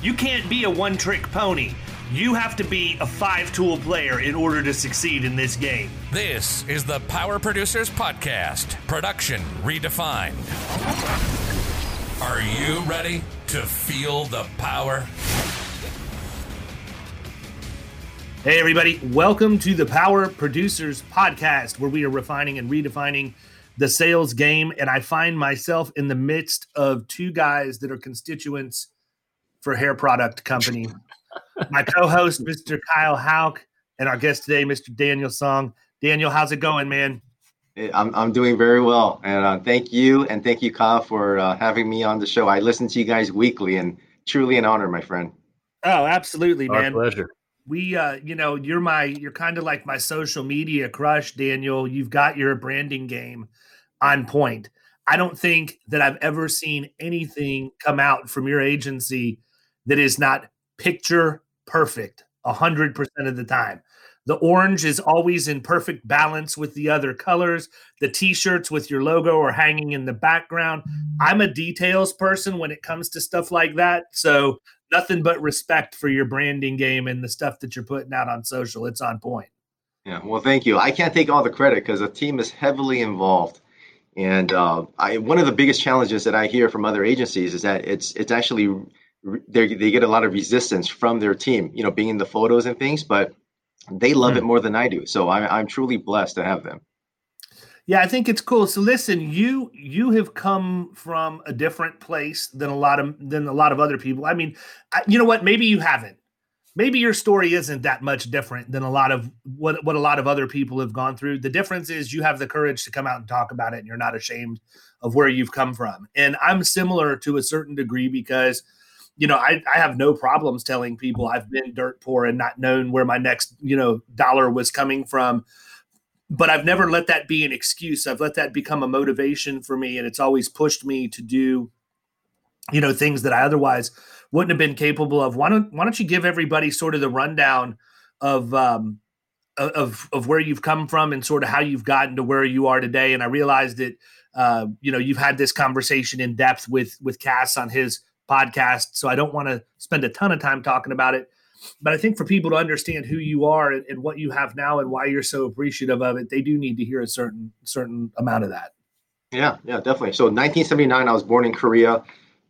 You can't be a one trick pony. You have to be a five tool player in order to succeed in this game. This is the Power Producers Podcast, production redefined. Are you ready to feel the power? Hey, everybody, welcome to the Power Producers Podcast, where we are refining and redefining the sales game. And I find myself in the midst of two guys that are constituents for Hair Product Company. My co host, Mr. Kyle Hauk, and our guest today, Mr. Daniel Song. Daniel, how's it going, man? I'm, I'm doing very well. And uh, thank you. And thank you, Kyle, for uh, having me on the show. I listen to you guys weekly and truly an honor, my friend. Oh, absolutely, Our man. pleasure. we uh you know you're my you're kind of like my social media crush daniel you've got your branding game on point i don't think that i've ever seen anything come out from your agency that is not picture perfect 100% of the time the orange is always in perfect balance with the other colors the t-shirts with your logo are hanging in the background i'm a details person when it comes to stuff like that so nothing but respect for your branding game and the stuff that you're putting out on social. It's on point. Yeah, well, thank you. I can't take all the credit because the team is heavily involved. And uh, I, one of the biggest challenges that I hear from other agencies is that it's it's actually they they get a lot of resistance from their team, you know, being in the photos and things, but they love Hmm. it more than I do. So I'm I'm truly blessed to have them. Yeah, I think it's cool. So listen, you you have come from a different place than a lot of than a lot of other people. I mean, I, you know what? Maybe you haven't. Maybe your story isn't that much different than a lot of what what a lot of other people have gone through. The difference is you have the courage to come out and talk about it, and you're not ashamed of where you've come from. And I'm similar to a certain degree because you know, I, I have no problems telling people I've been dirt poor and not known where my next, you know, dollar was coming from. But I've never let that be an excuse. I've let that become a motivation for me. And it's always pushed me to do, you know, things that I otherwise wouldn't have been capable of. Why don't why don't you give everybody sort of the rundown of um of of where you've come from and sort of how you've gotten to where you are today? And I realized that uh, you know, you've had this conversation in depth with with Cass on his podcast. So I don't want to spend a ton of time talking about it. But I think for people to understand who you are and, and what you have now and why you're so appreciative of it, they do need to hear a certain certain amount of that. Yeah, yeah, definitely. So 1979, I was born in Korea,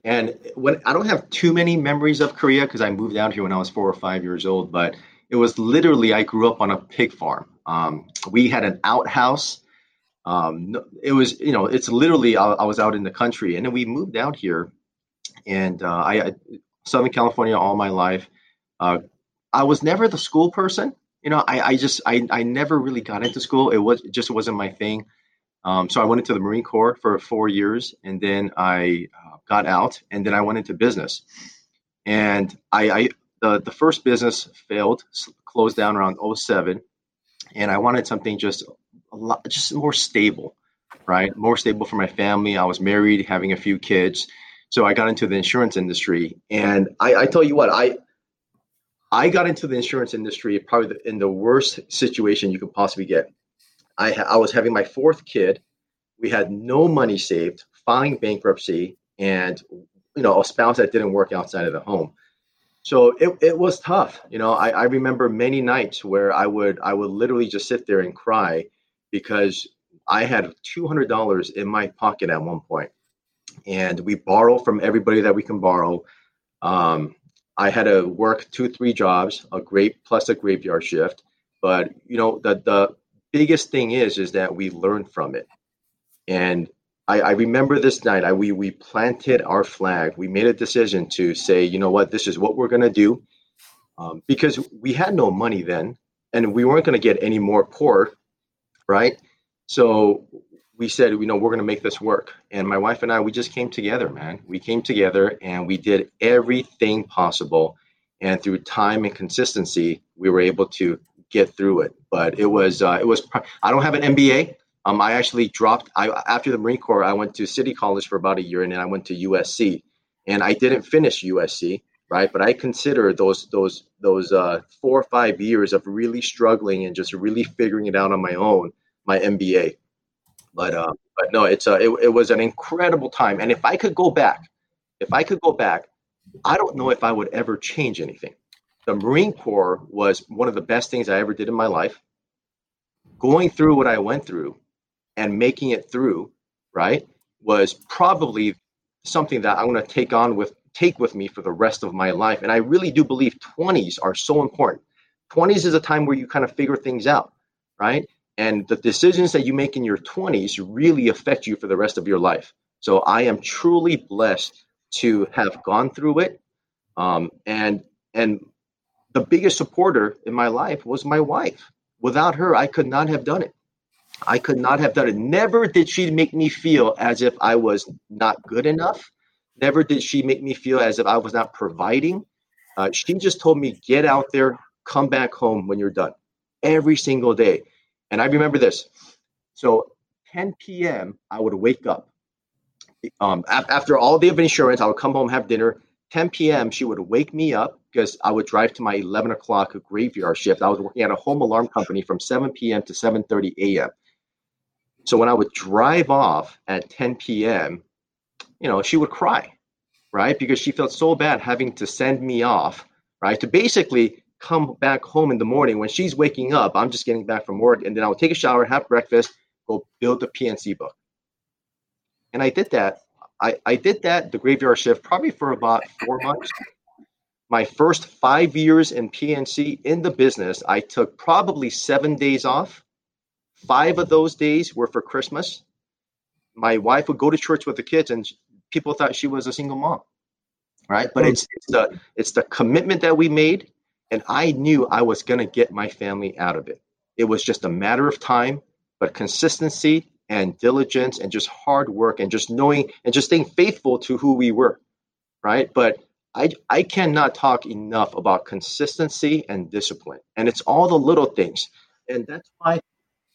and when I don't have too many memories of Korea because I moved out here when I was four or five years old, but it was literally I grew up on a pig farm. Um, we had an outhouse. Um, it was, you know, it's literally I, I was out in the country, and then we moved out here, and uh, I, Southern California all my life. Uh, I was never the school person. You know, I, I just I, I never really got into school. It was it just wasn't my thing. Um, so I went into the Marine Corps for four years, and then I uh, got out, and then I went into business. And I, I the the first business failed, closed down around 07, and I wanted something just a lot, just more stable, right? More stable for my family. I was married, having a few kids, so I got into the insurance industry. And I, I tell you what, I I got into the insurance industry probably in the worst situation you could possibly get. I, I was having my fourth kid. We had no money saved, filing bankruptcy, and you know a spouse that didn't work outside of the home. So it, it was tough. You know, I, I remember many nights where I would I would literally just sit there and cry because I had $200 in my pocket at one point, and we borrow from everybody that we can borrow. Um, I had to work two, three jobs, a great plus a graveyard shift. But you know, the the biggest thing is is that we learn from it. And I, I remember this night. I we we planted our flag. We made a decision to say, you know what, this is what we're gonna do, um, because we had no money then, and we weren't gonna get any more poor, right? So we said, you know, we're going to make this work. And my wife and I, we just came together, man. We came together and we did everything possible. And through time and consistency, we were able to get through it. But it was, uh, it was. I don't have an MBA. Um, I actually dropped. I after the Marine Corps, I went to City College for about a year, and then I went to USC. And I didn't finish USC, right? But I consider those those those uh, four or five years of really struggling and just really figuring it out on my own, my MBA but uh, but no, it's a uh, it, it was an incredible time. And if I could go back, if I could go back, I don't know if I would ever change anything. The Marine Corps was one of the best things I ever did in my life. Going through what I went through and making it through, right, was probably something that I'm going to take on with take with me for the rest of my life. And I really do believe 20s are so important. 20s is a time where you kind of figure things out, right? And the decisions that you make in your 20s really affect you for the rest of your life. So I am truly blessed to have gone through it. Um, and and the biggest supporter in my life was my wife. Without her, I could not have done it. I could not have done it. Never did she make me feel as if I was not good enough. Never did she make me feel as if I was not providing. Uh, she just told me, get out there, come back home when you're done every single day. And I remember this. So 10 p.m., I would wake up. Um, after all day of insurance, I would come home, have dinner. 10 p.m., she would wake me up because I would drive to my 11 o'clock graveyard shift. I was working at a home alarm company from 7 p.m. to 7:30 a.m. So when I would drive off at 10 p.m., you know, she would cry, right? Because she felt so bad having to send me off, right? To basically come back home in the morning when she's waking up. I'm just getting back from work, and then I would take a shower, have breakfast, go build the P&C book. And I did that. I, I did that the graveyard shift probably for about four months. My first five years in P&C in the business, I took probably seven days off. Five of those days were for Christmas. My wife would go to church with the kids, and people thought she was a single mom, right? But hmm. it's, it's the it's the commitment that we made and I knew I was going to get my family out of it. It was just a matter of time, but consistency and diligence and just hard work and just knowing and just staying faithful to who we were. Right. But I, I cannot talk enough about consistency and discipline. And it's all the little things. And that's why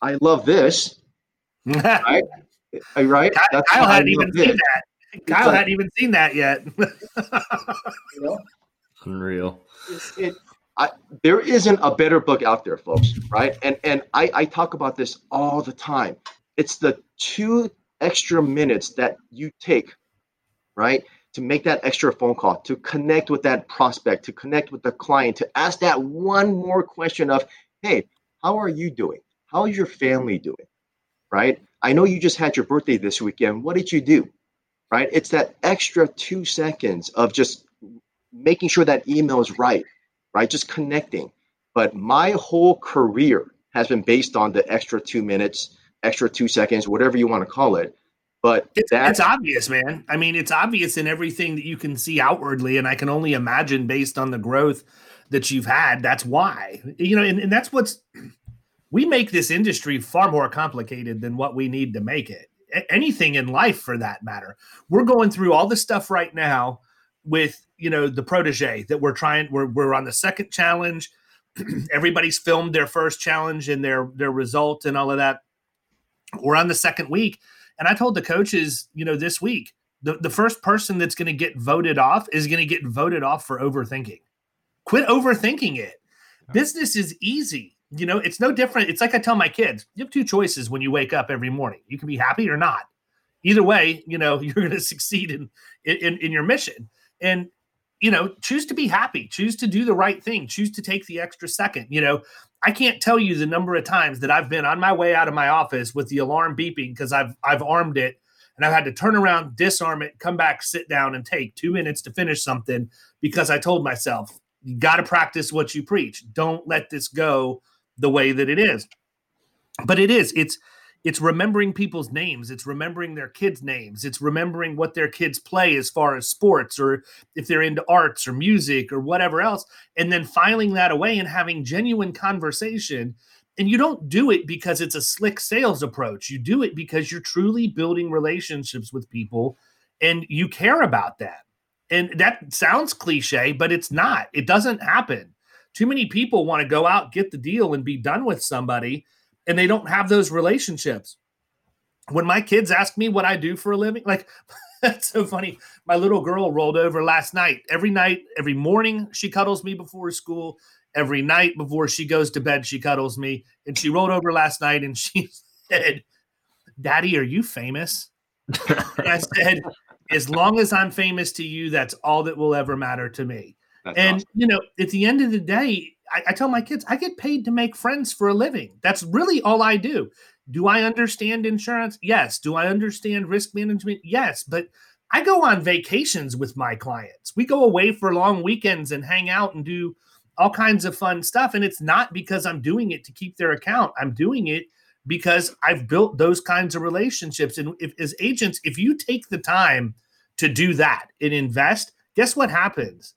I love this. right? Uh, right? That's Kyle hadn't even seen that. Kyle hadn't even seen that yet. you know? Unreal. it, I, there isn't a better book out there, folks, right? And and I, I talk about this all the time. It's the two extra minutes that you take, right, to make that extra phone call, to connect with that prospect, to connect with the client, to ask that one more question of, hey, how are you doing? How is your family doing? Right? I know you just had your birthday this weekend. What did you do? Right? It's that extra two seconds of just making sure that email is right right? Just connecting. But my whole career has been based on the extra two minutes, extra two seconds, whatever you want to call it. But it's, it's obvious, man. I mean, it's obvious in everything that you can see outwardly. And I can only imagine based on the growth that you've had, that's why. You know, and, and that's what's we make this industry far more complicated than what we need to make it. A- anything in life for that matter. We're going through all this stuff right now with you know the protege that we're trying we're, we're on the second challenge. Everybody's filmed their first challenge and their their result and all of that. We're on the second week and i told the coaches you know this week the, the first person that's going to get voted off is going to get voted off for overthinking. Quit overthinking it. Business is easy you know it's no different. It's like i tell my kids you have two choices when you wake up every morning you can be happy or not. Either way you know you're going to succeed in, in in your mission. And you know, choose to be happy, choose to do the right thing, choose to take the extra second. You know, I can't tell you the number of times that I've been on my way out of my office with the alarm beeping because I've I've armed it and I've had to turn around, disarm it, come back, sit down, and take two minutes to finish something because I told myself, you got to practice what you preach. Don't let this go the way that it is. But it is. It's it's remembering people's names. It's remembering their kids names. It's remembering what their kids play as far as sports or if they're into arts or music or whatever else and then filing that away and having genuine conversation. And you don't do it because it's a slick sales approach. You do it because you're truly building relationships with people and you care about that. And that sounds cliche but it's not. It doesn't happen. Too many people want to go out get the deal and be done with somebody and they don't have those relationships. When my kids ask me what I do for a living, like that's so funny. My little girl rolled over last night. Every night, every morning, she cuddles me before school. Every night before she goes to bed, she cuddles me. And she rolled over last night and she said, Daddy, are you famous? and I said, As long as I'm famous to you, that's all that will ever matter to me. That's and, awesome. you know, at the end of the day, I, I tell my kids, I get paid to make friends for a living. That's really all I do. Do I understand insurance? Yes. Do I understand risk management? Yes. But I go on vacations with my clients. We go away for long weekends and hang out and do all kinds of fun stuff. And it's not because I'm doing it to keep their account. I'm doing it because I've built those kinds of relationships. And if, as agents, if you take the time to do that and invest, guess what happens?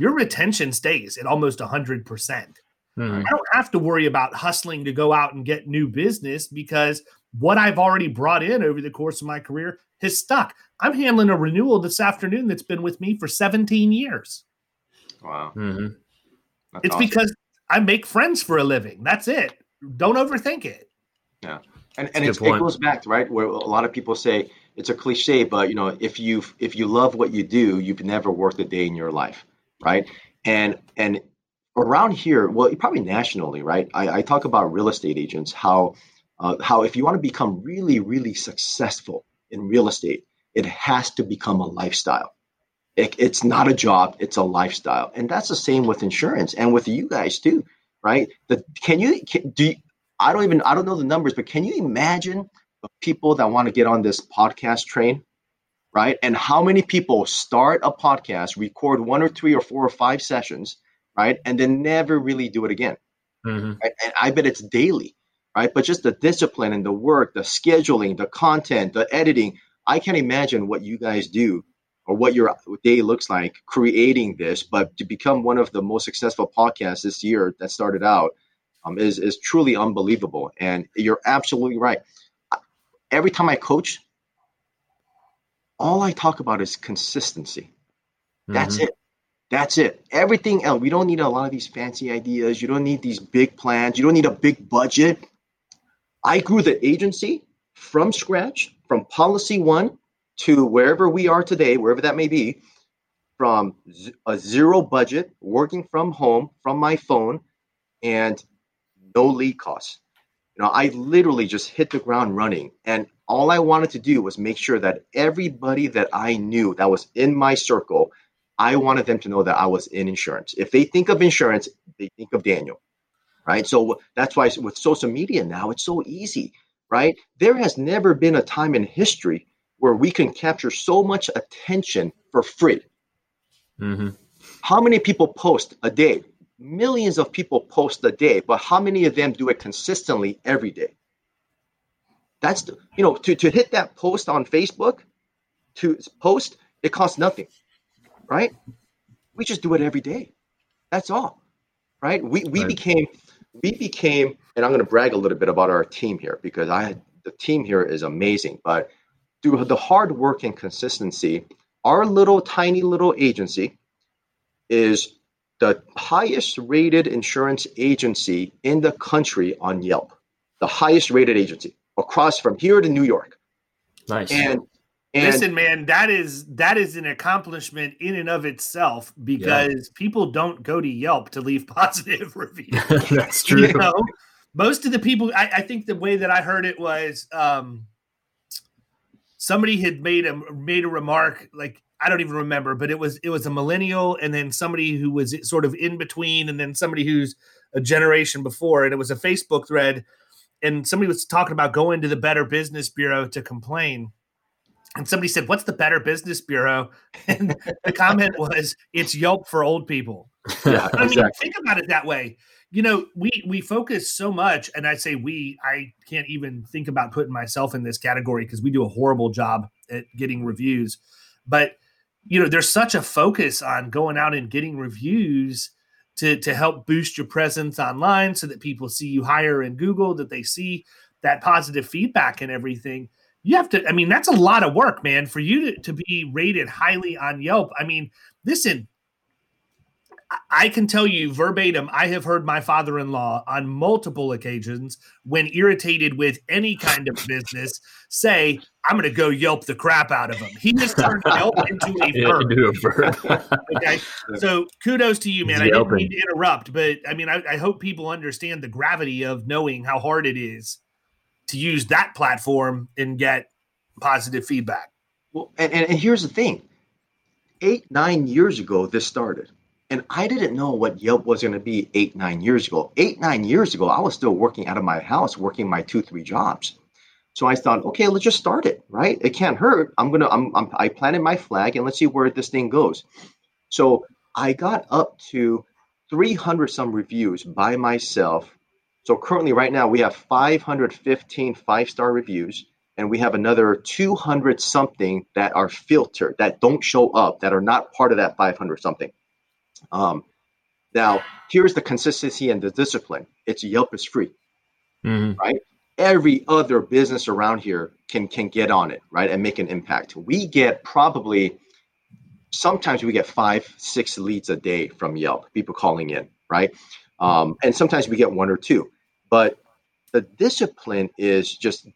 Your retention stays at almost 100%. Mm-hmm. I don't have to worry about hustling to go out and get new business because what I've already brought in over the course of my career has stuck. I'm handling a renewal this afternoon that's been with me for 17 years. Wow. Mm-hmm. It's awesome. because I make friends for a living. That's it. Don't overthink it. Yeah. And, and it goes back, right? Where a lot of people say it's a cliche, but you know, if you if you love what you do, you've never worked a day in your life right? And and around here, well, probably nationally, right? I, I talk about real estate agents how uh, how if you want to become really really successful in real estate, it has to become a lifestyle. It, it's not a job; it's a lifestyle, and that's the same with insurance and with you guys too, right? The can you can, do? You, I don't even I don't know the numbers, but can you imagine the people that want to get on this podcast train right? And how many people start a podcast, record one or three or four or five sessions, right? And then never really do it again. Mm-hmm. Right? And I bet it's daily, right? But just the discipline and the work, the scheduling, the content, the editing, I can't imagine what you guys do or what your day looks like creating this. But to become one of the most successful podcasts this year that started out um, is, is truly unbelievable. And you're absolutely right. Every time I coach, all I talk about is consistency. That's mm-hmm. it. That's it. Everything else, we don't need a lot of these fancy ideas. You don't need these big plans. You don't need a big budget. I grew the agency from scratch, from policy one to wherever we are today, wherever that may be, from a zero budget, working from home, from my phone, and no lead costs. You know, I literally just hit the ground running. And all I wanted to do was make sure that everybody that I knew that was in my circle, I wanted them to know that I was in insurance. If they think of insurance, they think of Daniel, right? So that's why with social media now, it's so easy, right? There has never been a time in history where we can capture so much attention for free. Mm-hmm. How many people post a day? Millions of people post a day, but how many of them do it consistently every day? That's the, you know to to hit that post on Facebook, to post it costs nothing, right? We just do it every day. That's all, right? We we right. became we became, and I'm going to brag a little bit about our team here because I the team here is amazing. But through the hard work and consistency, our little tiny little agency is the highest rated insurance agency in the country on Yelp. The highest rated agency across from here to New York. Nice. And, and listen, man, that is that is an accomplishment in and of itself because yeah. people don't go to Yelp to leave positive reviews. That's true. You know? Most of the people, I, I, think the way that I heard it was um, somebody had made a made a remark like I don't even remember, but it was it was a millennial and then somebody who was sort of in between and then somebody who's a generation before and it was a Facebook thread and somebody was talking about going to the Better Business Bureau to complain. And somebody said, "What's the Better Business Bureau?" And the comment was, "It's Yelp for old people." Yeah, I mean, exactly. think about it that way. You know, we we focus so much, and I say we. I can't even think about putting myself in this category because we do a horrible job at getting reviews. But you know, there's such a focus on going out and getting reviews to to help boost your presence online, so that people see you higher in Google, that they see that positive feedback and everything. You have to. I mean, that's a lot of work, man, for you to, to be rated highly on Yelp. I mean, listen, I can tell you verbatim, I have heard my father in law on multiple occasions, when irritated with any kind of business, say, I'm going to go Yelp the crap out of him. He has turned Yelp into a Yeah, verb. do a verb. Okay. So kudos to you, man. I He's didn't mean to interrupt, but I mean, I, I hope people understand the gravity of knowing how hard it is to use that platform and get positive feedback. Well, and, and, and here's the thing eight, nine years ago, this started. And I didn't know what Yelp was going to be eight, nine years ago. Eight, nine years ago, I was still working out of my house, working my two, three jobs. So I thought, okay, let's just start it, right? It can't hurt. I'm gonna, I'm, I'm I planted my flag, and let's see where this thing goes. So I got up to 300 some reviews by myself. So currently, right now, we have 515 five star reviews, and we have another 200 something that are filtered, that don't show up, that are not part of that 500 something. Um, now, here's the consistency and the discipline. It's Yelp is free Mhm. every other business around here can can get on it right and make an impact. We get probably sometimes we get five six leads a day from yelp people calling in right? Um, and sometimes we get one or two. But the discipline is just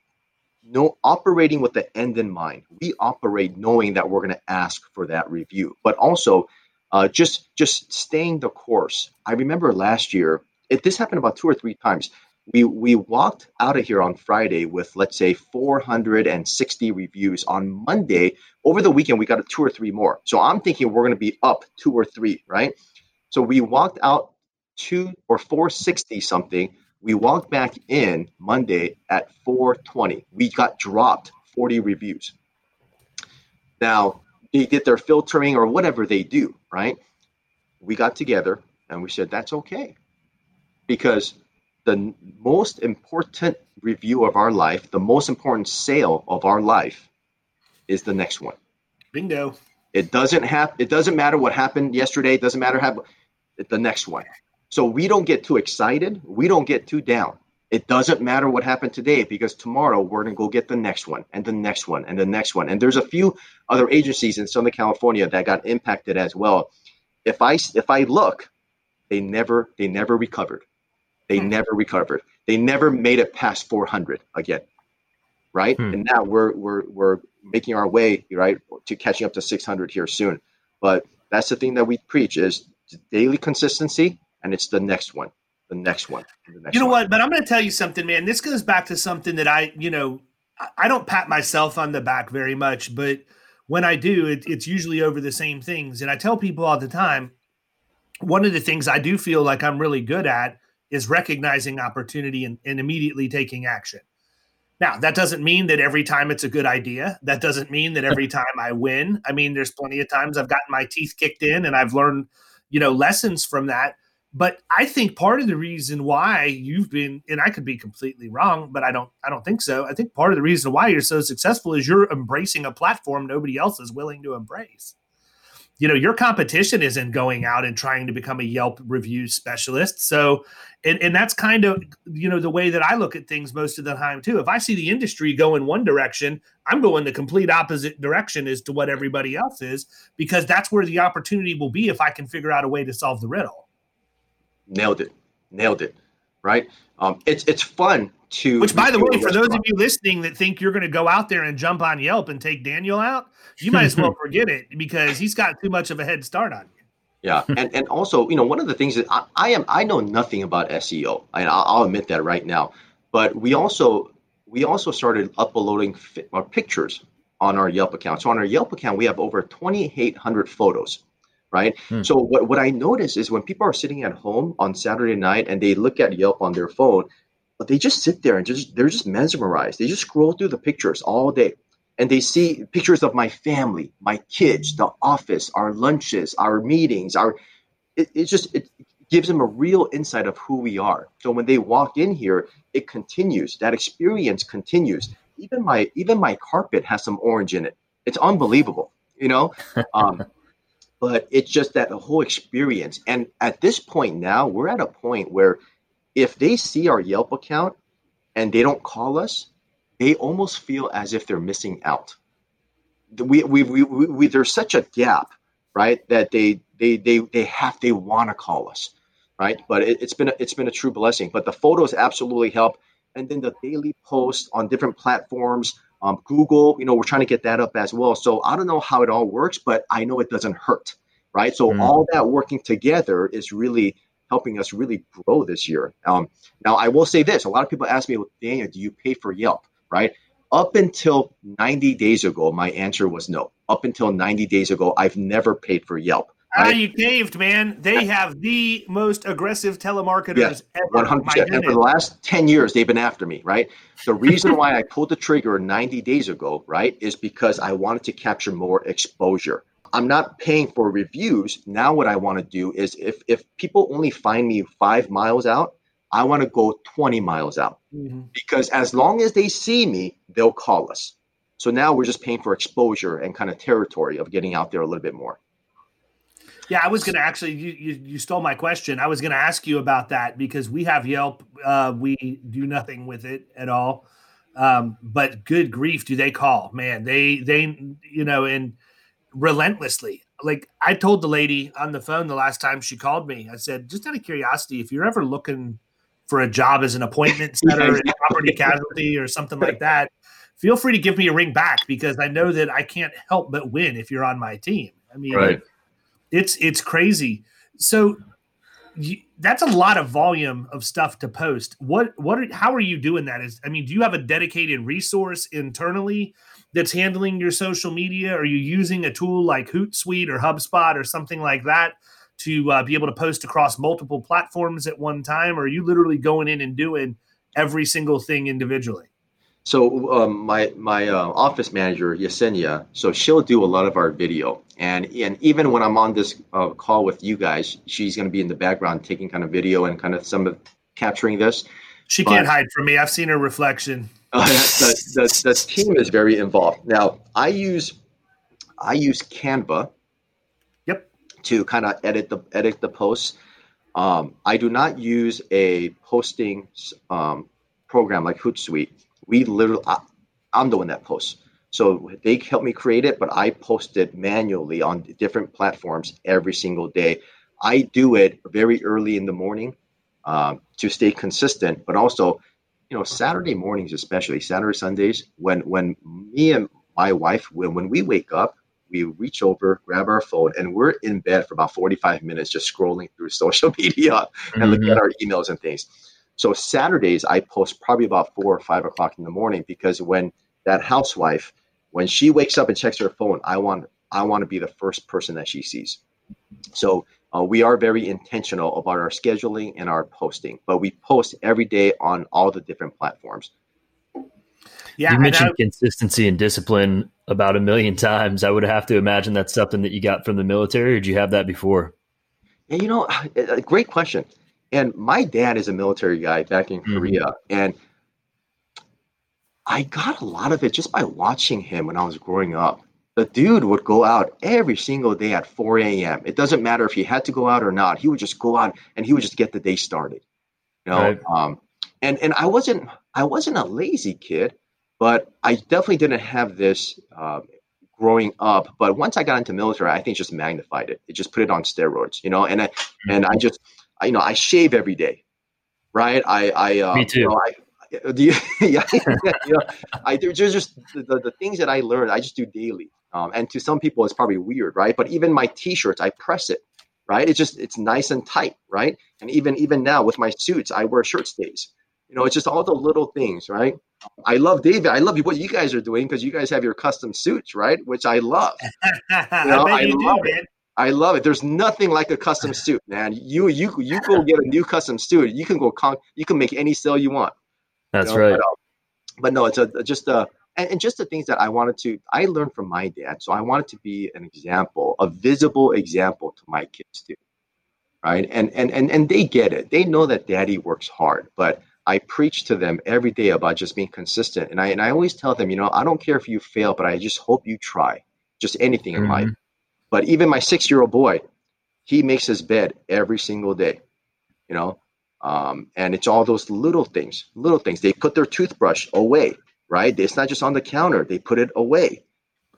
no operating with the end in mind. We operate knowing that we're going to ask for that review. But also uh, just just staying the course i remember last year it, this happened about two or three times we we walked out of here on Friday with let's say 460 reviews. On Monday, over the weekend, we got two or three more. So I'm thinking we're going to be up two or three, right? So we walked out two or 460 something. We walked back in Monday at 420. We got dropped 40 reviews. Now they did their filtering or whatever they do, right? We got together and we said that's okay because the most important review of our life, the most important sale of our life is the next one. Bingo. It doesn't have it doesn't matter what happened yesterday, it doesn't matter how the next one. So we don't get too excited, we don't get too down. It doesn't matter what happened today because tomorrow we're going to go get the next one and the next one and the next one. And there's a few other agencies in Southern California that got impacted as well. If I if I look, they never they never recovered. They Hmm. never recovered. They never made it past 400 again, right? Hmm. And now we're we're we're making our way right to catching up to 600 here soon. But that's the thing that we preach is daily consistency, and it's the next one, the next one, the next You know one. what? But I'm going to tell you something, man. This goes back to something that I, you know, I- don't pat myself on the back very much, but when I do, it, it's usually over the same things. And I tell people all the time, one of the things I do feel like I'm really good at is recognizing opportunity and, and immediately taking action. Now, that doesn't mean that every time it's a good idea. That doesn't mean that every time I win. I mean, there's plenty of times I've gotten my teeth kicked in and I've learned, you know, lessons from that. But I think part of the reason why you've been, and I could be completely wrong, but I don't, I don't think so. I think part of the reason why you're so successful is you're embracing a platform nobody else is willing to embrace. You know your competition isn't going out and trying to become a yelp review specialist. So and, and that's kind of you know the way that i look at things most of the time too. If i see the industry go in one direction i'm going the complete opposite direction as to what everybody else is because that's where the opportunity will be if i can figure out a way to solve the riddle nailed it, nailed it, right? Um, it's it's fun to. which by the way for those of you listening that think you're going to go out there and jump on yelp and take daniel out you might as well forget it because he's got too much of a head start on you Yeah, and and also, you know, one of the things that I, I am, I know nothing about SEO, and I'll, I'll admit that right now. But we also we also started uploading fi- our pictures on our Yelp account. So on our Yelp account, we have over 2,800 photos, right? Hmm. So what, what I notice is when people are sitting at home on Saturday night and they look at Yelp on their phone, but they just sit there and just they're just mesmerized. They just scroll through the pictures all day and they see pictures of my family, my kids, the office, our lunches, our meetings, our it, it just it gives them a real insight of who we are. So when they walk in here, it continues. That experience continues. Even my even my carpet has some orange in it. It's unbelievable, you know. Um, but it's just that the whole experience. And at this point now, we're at a point where if they see our Yelp account and they don't call us, they almost feel as if they're missing out. We, we, we, we, there's such a gap, right? That they, they, they, they have, they want to call us, right? But it, has been, a, it's been a true blessing. But the photos absolutely help, and then the daily posts on different platforms, um, Google, you know, we're trying to get that up as well. So I don't know how it all works, but I know it doesn't hurt, right? So mm. all that working together is really helping us really grow this year. Um, now, I will say this: a lot of people ask me, Daniel, do you pay for Yelp? right? Up until 90 days ago, my answer was no. Up until 90 days ago, I've never paid for Yelp. Ah, you caved, man. They have the most aggressive telemarketers yes, ever. 100%. And for the last 10 years, they've been after me, right? The reason why I pulled the trigger 90 days ago, right, is because I wanted to capture more exposure. I'm not paying for reviews. Now, what I want to do is if, if people only find me five miles out, I want to go 20 miles out mm-hmm. because as long as they see me, they'll call us. So now we're just paying for exposure and kind of territory of getting out there a little bit more. Yeah, I was going to actually, you, you, you, stole my question. I was going to ask you about that because we have Yelp. Uh, we do nothing with it at all. Um, but good grief, do they call? Man, they, they, you know, and relentlessly. Like I told the lady on the phone the last time she called me, I said, just out of curiosity, if you're ever looking for a job as an appointment setter in property casualty or something like that, feel free to give me a ring back because I know that I can't help but win if you're on my team. I mean, right. It's it's crazy. So you, that's a lot of volume of stuff to post. What what are, how are you doing that? Is I mean, do you have a dedicated resource internally that's handling your social media? Are you using a tool like Hootsuite or HubSpot or something like that? to uh, be able to post across multiple platforms at one time, or are you literally going in and doing every single thing individually? So um, my my uh, office manager Yesenia, so she'll do a lot of our video, and and even when I'm on this uh, call with you guys, she's going to be in the background taking kind of video and kind of some of capturing this. She but, can't hide from me. I've seen her reflection. Uh, the, the, the team is very involved. Now I use I use Canva Yep. to kind of edit the edit the posts. Um, I do not use a posting um, program like Hootsuite. We literally, I, I'm the one that posts. So they help me create it, but I post it manually on different platforms every single day. I do it very early in the morning um, to stay consistent, but also, you know, Saturday mornings, especially Saturday Sundays, when when me and my wife when when we wake up, we reach over, grab our phone, and we're in bed for about 45 minutes just scrolling through social media mm-hmm. and looking at our emails and things. So Saturdays, I post probably about four or five o'clock in the morning because when that housewife, when she wakes up and checks her phone, I want I want to be the first person that she sees. So uh, we are very intentional about our scheduling and our posting, but we post every day on all the different platforms. Yeah, you mentioned I, consistency and discipline about a million times. I would have to imagine that's something that you got from the military, or did you have that before? Yeah, you know, a great question. And my dad is a military guy back in mm-hmm. Korea, and I got a lot of it just by watching him when I was growing up. The dude would go out every single day at 4 a.m. It doesn't matter if he had to go out or not. He would just go out and he would just get the day started. You know, right. um, and and I wasn't I wasn't a lazy kid. But I definitely didn't have this uh, growing up. But once I got into military, I think just magnified it. It just put it on steroids, you know. And I and I just, I, you know, I shave every day, right? I, I, uh, me too. You know, I, do you, yeah, you know, I there's just the, the things that I learned. I just do daily, um, and to some people it's probably weird, right? But even my t-shirts, I press it, right? It's just it's nice and tight, right? And even even now with my suits, I wear shirt stays You know, it's just all the little things, right? I love David. I love what you guys are doing because you guys have your custom suits, right? Which I love. You know, I, I love do, it. Man. I love it. There's nothing like a custom suit, man. You you you go get a new custom suit. You can go con- you can make any sale you want. That's you know? right. But, uh, but, no, it's a just a and, and just the things that I wanted to I learned from my dad. So I wanted to be an example, a visible example to my kids too. Right. And and and and they get it. They know that daddy works hard, but I preach to them every day about just being consistent. And I and I always tell them, you know, I don't care if you fail, but I just hope you try. Just anything mm-hmm. in life. But even my six year old boy, he makes his bed every single day, you know. Um, and it's all those little things, little things. They put their toothbrush away, right? It's not just on the counter; they put it away,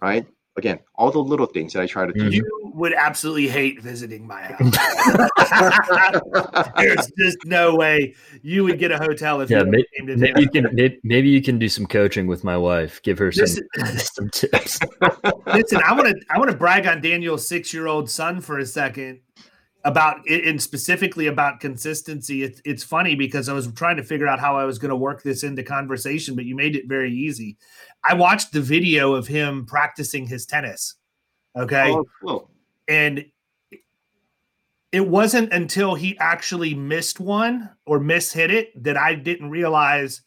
right? Again, all the little things that I try to do. You would absolutely hate visiting my house. There's just no way you would get a hotel if yeah, you maybe, came to maybe you can maybe, maybe, you can do some coaching with my wife. Give her some, some tips. Listen, I want to I want to brag on Daniel's six year old son for a second about it and specifically about consistency. It's it's funny because I was trying to figure out how I was going to work this into conversation, but you made it very easy. I watched the video of him practicing his tennis. Okay. Oh, cool and it wasn't until he actually missed one or mishit it that I didn't realize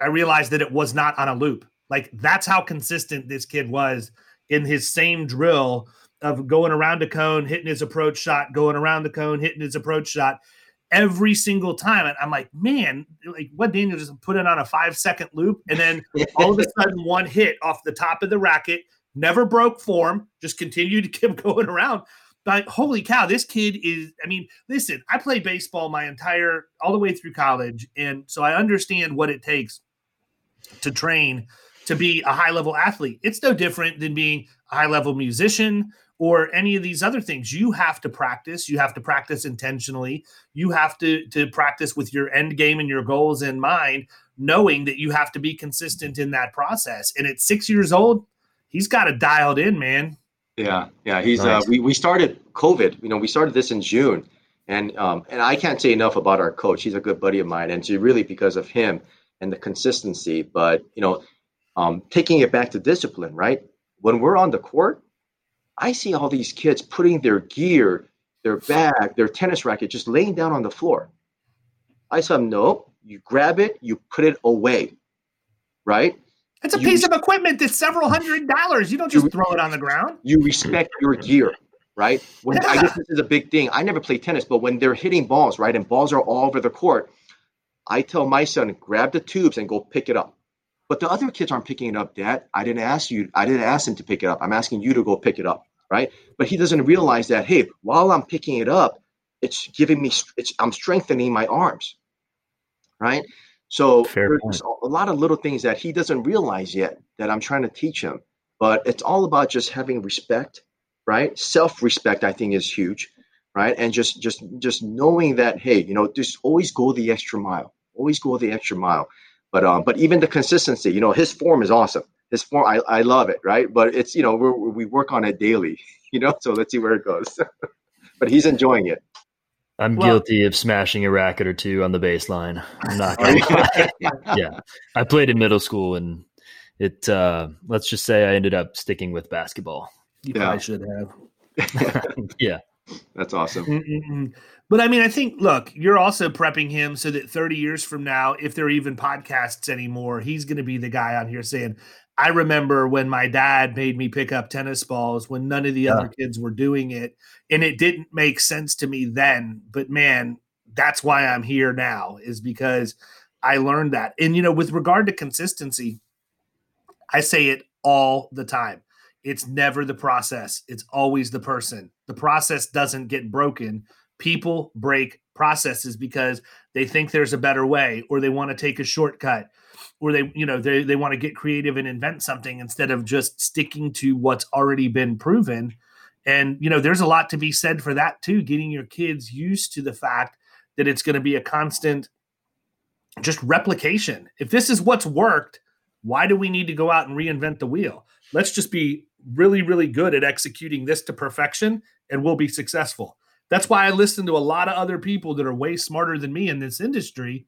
I realized that it was not on a loop. Like that's how consistent this kid was in his same drill of going around a cone, hitting his approach shot, going around the cone, hitting his approach shot every single time. And I'm like, man, like what Daniel just put it on a five second loop. And then all of a sudden one hit off the top of the racket, never broke form, just continued to keep going around. But holy cow, this kid is. I mean, listen, I played baseball my entire, all the way through college. And so I understand what it takes to train to be a high level athlete. It's no different than being a high level musician or any of these other things. You have to practice. You have to practice intentionally. You have to, to practice with your end game and your goals in mind, knowing that you have to be consistent in that process. And at six years old, he's got it dialed in, man. Yeah, yeah. He's uh, nice. uh, we we started COVID. You know, we started this in June, and um, and I can't say enough about our coach. He's a good buddy of mine, and it's really because of him and the consistency. But you know, um, taking it back to discipline, right? When we're on the court, I see all these kids putting their gear, their bag, their tennis racket, just laying down on the floor. I said, no, you grab it, you put it away, right? It's a you piece of equipment that's several hundred dollars. You don't just you, throw it on the ground. You respect your gear, right? When yeah. I guess this is a big thing. I never played tennis, but when they're hitting balls, right, and balls are all over the court, I tell my son, grab the tubes and go pick it up. But the other kids aren't picking it up, Dad. I didn't ask you. I didn't ask him to pick it up. I'm asking you to go pick it up, right? But he doesn't realize that. Hey, while I'm picking it up, it's giving me. It's I'm strengthening my arms, right? So Fair there's point. a lot of little things that he doesn't realize yet that I'm trying to teach him. But it's all about just having respect, right? Self-respect, I think, is huge, right? And just just just knowing that, hey, you know, just always go the extra mile. Always go the extra mile. But um, but even the consistency, you know, his form is awesome. His form, I, I love it, right? But it's you know we we work on it daily, you know. So let's see where it goes. but he's enjoying it. I'm well, guilty of smashing a racket or two on the baseline. I'm not gonna yeah. I played in middle school and it uh, let's just say I ended up sticking with basketball. You yeah. probably should have. yeah. That's awesome. But I mean, I think, look, you're also prepping him so that 30 years from now, if there are even podcasts anymore, he's going to be the guy on here saying, I remember when my dad made me pick up tennis balls when none of the yeah. other kids were doing it. And it didn't make sense to me then. But man, that's why I'm here now, is because I learned that. And, you know, with regard to consistency, I say it all the time. It's never the process, it's always the person. The process doesn't get broken. People break processes because they think there's a better way or they want to take a shortcut or they you know they, they want to get creative and invent something instead of just sticking to what's already been proven. And you know there's a lot to be said for that too getting your kids used to the fact that it's going to be a constant just replication. If this is what's worked why do we need to go out and reinvent the wheel? Let's just be really really good at executing this to perfection and we'll be successful that's why i listen to a lot of other people that are way smarter than me in this industry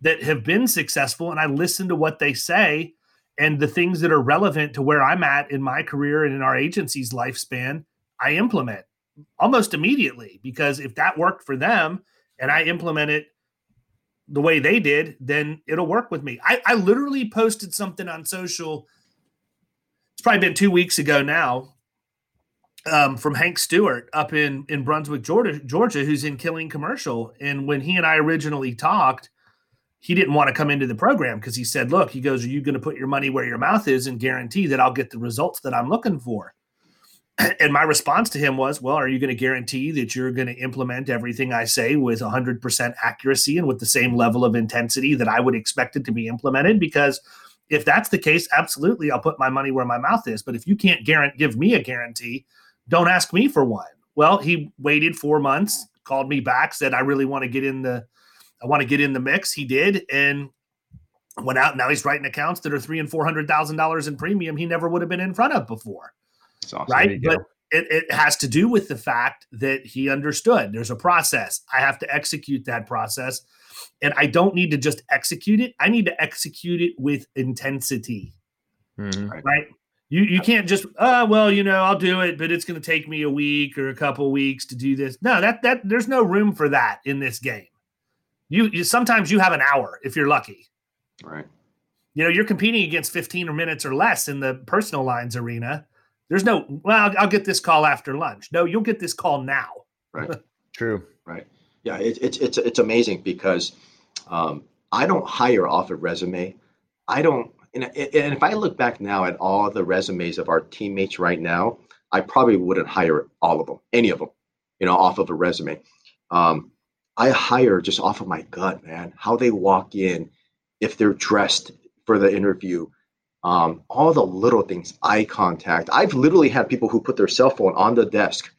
that have been successful and I listen to what they say and the things that are relevant to where I'm at in my career and in our agency's lifespan, I implement almost immediately because if that worked for them and I implement it the way they did, then it'll work with me. I, I literally posted something on social. It's probably been two weeks ago now um, from Hank Stewart up in in Brunswick, Georgia, Georgia, who's in Killing Commercial. And when he and I originally talked, he didn't want to come into the program because he said, "Look, he goes, are you going to put your money where your mouth is and guarantee that I'll get the results that I'm looking for?" And my response to him was, "Well, are you going to guarantee that you're going to implement everything I say with 100% accuracy and with the same level of intensity that I would expect it to be implemented?" Because if that's the case, absolutely, I'll put my money where my mouth is. But if you can't guarantee, give me a guarantee don't ask me for one. Well, he waited four months, called me back, said, I really want to get in the I want to get in the mix. He did, and went out. Now he's writing accounts that are three and four hundred thousand dollars in premium he never would have been in front of before. Awesome. Right. But it, it has to do with the fact that he understood there's a process. I have to execute that process. And I don't need to just execute it. I need to execute it with intensity. Mm-hmm. Right. You you can't just uh well you know I'll do it but it's going to take me a week or a couple weeks to do this. No, that that there's no room for that in this game. You, you sometimes you have an hour if you're lucky. Right. You know, you're competing against 15 or minutes or less in the personal lines arena. There's no well I'll, I'll get this call after lunch. No, you'll get this call now. Right. True. Right. Yeah, it, it's it's it's amazing because um, I don't hire off a resume. I don't and, and if I look back now at all the resumes of our teammates right now, I probably wouldn't hire all of them, any of them, you know, off of a resume. Um, I hire just off of my gut, man. How they walk in, if they're dressed for the interview, um, all the little things, eye contact. I've literally had people who put their cell phone on the desk,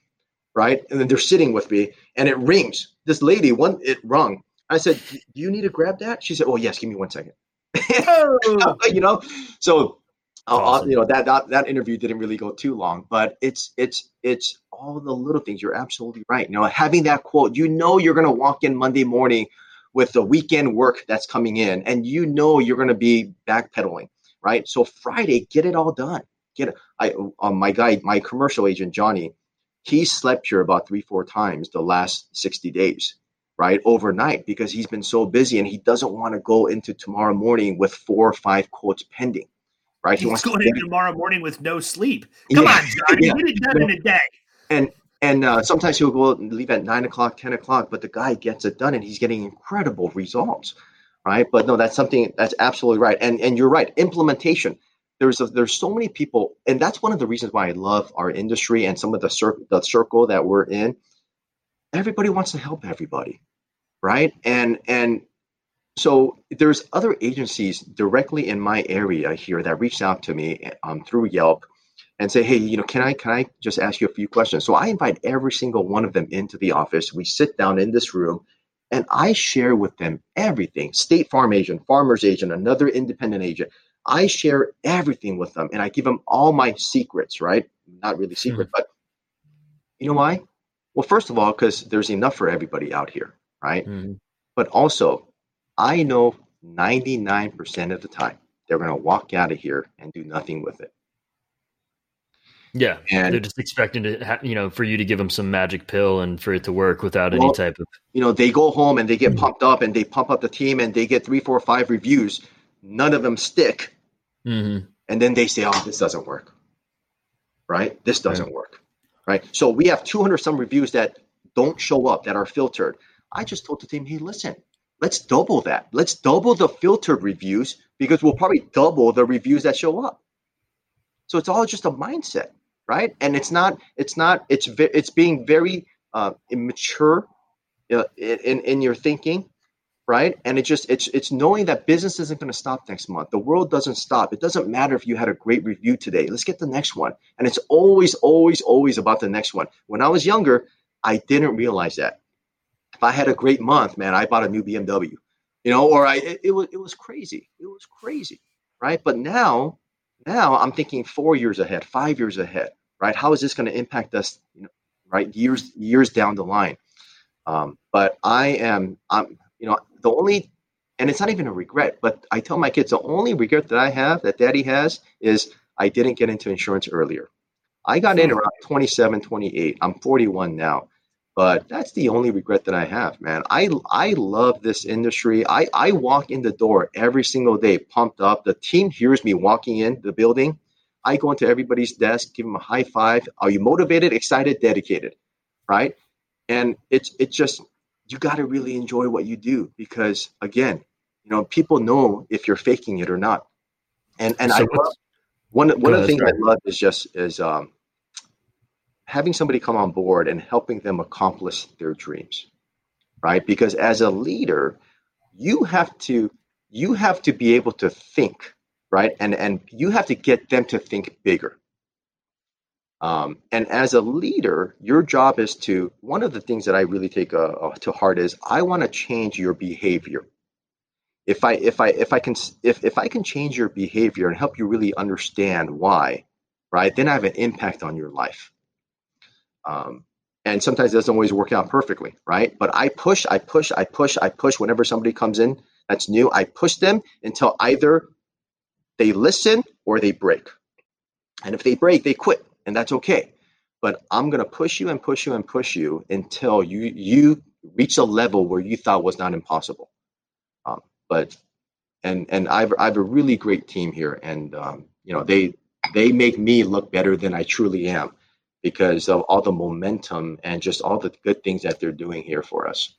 right, and then they're sitting with me, and it rings. This lady, one, it rung. I said, "Do you need to grab that?" She said, "Oh yes, give me one second. You know, so uh, you know that, that that interview didn't really go too long, but it's it's it's all the little things. You're absolutely right. You know, having that quote, you know, you're going to walk in Monday morning with the weekend work that's coming in, and you know you're going to be backpedaling, right? So Friday, get it all done. Get it. I um, my guy, my commercial agent Johnny, he slept here about three four times the last sixty days right overnight because he's been so busy and he doesn't want to go into tomorrow morning with four or five quotes pending right? He's he wants going to in tomorrow morning with no sleep. Come yeah. on johnny yeah. get it done in a day. And and uh, sometimes he'll go and leave at nine o'clock ten o'clock but the guy gets it done and he's getting incredible results right? But no that's something that's absolutely right. And and you're right implementation. There's a, there's so many people and that's one of the reasons why i love our industry and some of the, cir- the circle that we're in. Everybody wants to help everybody right? And and so there's other agencies directly in my area here that reached out to me um, through Yelp and say, hey, you know, can I can I just ask you a few questions? So I invite every single one of them into the office. We sit down in this room and I share with them everything. State farm agent, farmer's agent, another independent agent. I share everything with them and I give them all my secrets, right? Not really secret, mm-hmm. but you know why? Well, first of all, because there's enough for everybody out here right? Mm-hmm. But also, I know 99% of the time they're going to walk out of here and do nothing with it. Yeah, and they're just expecting to, ha- you know, for you to give them some magic pill and for it to work without well, any type of. You know, they go home and they get mm-hmm. pumped up and they pump up the team and they get three, four, five reviews. None of them stick, mm-hmm. and then they say, "Oh, this doesn't work." Right? This doesn't right. work. Right? So we have 200 some reviews that don't show up that are filtered. I just told the team, hey, listen, let's double that. Let's double the filtered reviews because we'll probably double the reviews that show up. So it's all just a mindset, right? And it's not, it's not, it's it's being very uh, immature in in your thinking, right? And it just it's it's knowing that business isn't going to stop next month. The world doesn't stop. It doesn't matter if you had a great review today. Let's get the next one. And it's always, always, always about the next one. When I was younger, I didn't realize that if I had a great month, man, I bought a new BMW, you know, or I it, it was it was crazy. It was crazy, right? But now, now I'm thinking four years ahead, five years ahead, right? How is this going to impact us, you know, right? Years years down the line. Um, but I am, I'm, you know, the only and it's not even a regret. But I tell my kids the only regret that I have that Daddy has is I didn't get into insurance earlier. I got in around 27, 28. I'm 41 now. But that's the only regret that I have, man. I I love this industry. I, I walk in the door every single day pumped up. The team hears me walking in the building. I go into everybody's desk, give them a high five. Are you motivated, excited, dedicated? Right? And it's it's just you got to really enjoy what you do because again, you know, people know if you're faking it or not. And and so I love, one one of the things I love is just is um, having somebody come on board and helping them accomplish their dreams, right? Because as a leader, you have to you have to be able to think, right? And and you have to get them to think bigger. Um, and as a leader, your job is to one of the things that I really take uh, uh to heart is I want to change your behavior if I if I if I can if if I can change your behavior and help you really understand why, right? Then I have an impact on your life. Um, and sometimes it doesn't always work out perfectly, right? But I push, I push, I push, I push. Whenever somebody comes in that's new, I push them until either they listen or they break. And if they break, they quit, and that's okay. But I'm gonna push you and push you and push you until you you reach a level where you thought was not impossible. Um, but and and I've I've a really great team here, and um, you know they they make me look better than I truly am because of all the momentum and just all the good things that they're doing here for us.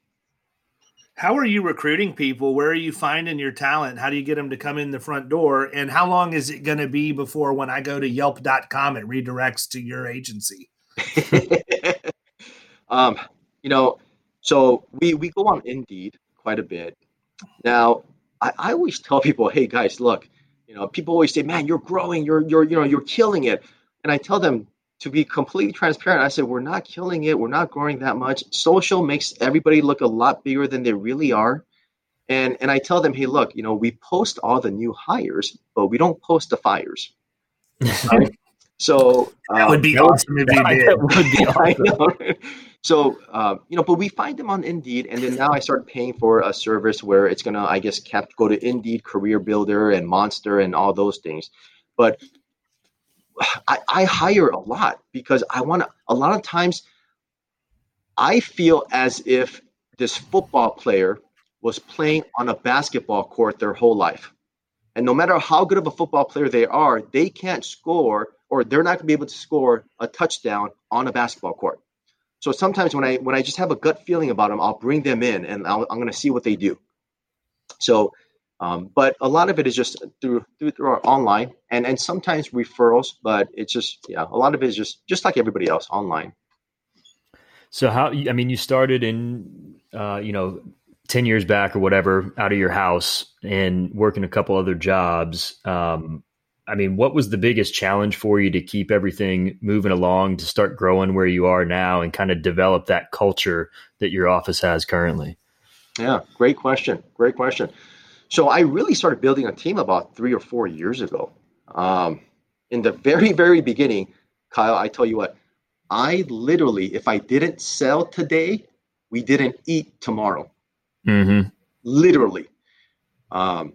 How are you recruiting people? Where are you finding your talent? How do you get them to come in the front door? And how long is it going to be before when I go to yelp.com it redirects to your agency? um, you know, so we we go on Indeed quite a bit now, I, I always tell people, hey guys, look, you know, people always say, man, you're growing, you're you're you know, you're killing it. And I tell them to be completely transparent. I said, we're not killing it, we're not growing that much. Social makes everybody look a lot bigger than they really are. And and I tell them, hey, look, you know, we post all the new hires, but we don't post the fires. Right? so that would be um, awesome if you did. Would be awesome. So, uh, you know, but we find them on Indeed, and then now I start paying for a service where it's gonna, I guess, cap go to Indeed, Career Builder, and Monster, and all those things. But I, I hire a lot because I want to. A lot of times, I feel as if this football player was playing on a basketball court their whole life, and no matter how good of a football player they are, they can't score, or they're not going to be able to score a touchdown on a basketball court so sometimes when I when I just have a gut feeling about them, I'll bring them in and i am going to see what they do. So, um, but a lot of it is just through through, through our online and and sometimes referrals, but it's just yeah, a lot of it is just just like everybody else online. So how I mean, you started in uh, you know ten years back or whatever out of your house and working a couple other jobs. Um, I mean, what was the biggest challenge for you to keep everything moving along to start growing where you are now and kind of develop that culture that your office has currently? Yeah, great question. Great question. So I really started building a team about three or four years ago. Um, in the very, very beginning, Kyle, I tell you what, I literally, if I didn't sell today, we didn't eat tomorrow. Mm-hmm. Literally. Um,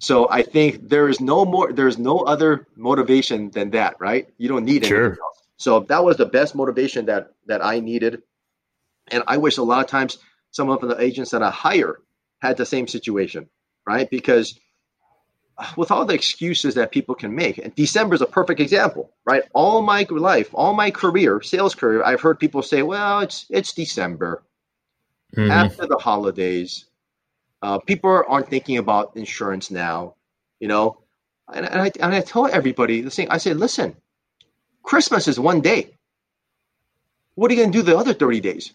so I think there is no more, there's no other motivation than that, right? You don't need sure. anything else. So that was the best motivation that that I needed. And I wish a lot of times some of the agents that I hire had the same situation, right? Because with all the excuses that people can make, and December is a perfect example, right? All my life, all my career, sales career, I've heard people say, "Well, it's it's December, mm-hmm. after the holidays, uh, people aren't thinking about insurance now, you know. And, and, I, and I tell everybody the same. I say, listen, Christmas is one day. What are you going to do the other 30 days?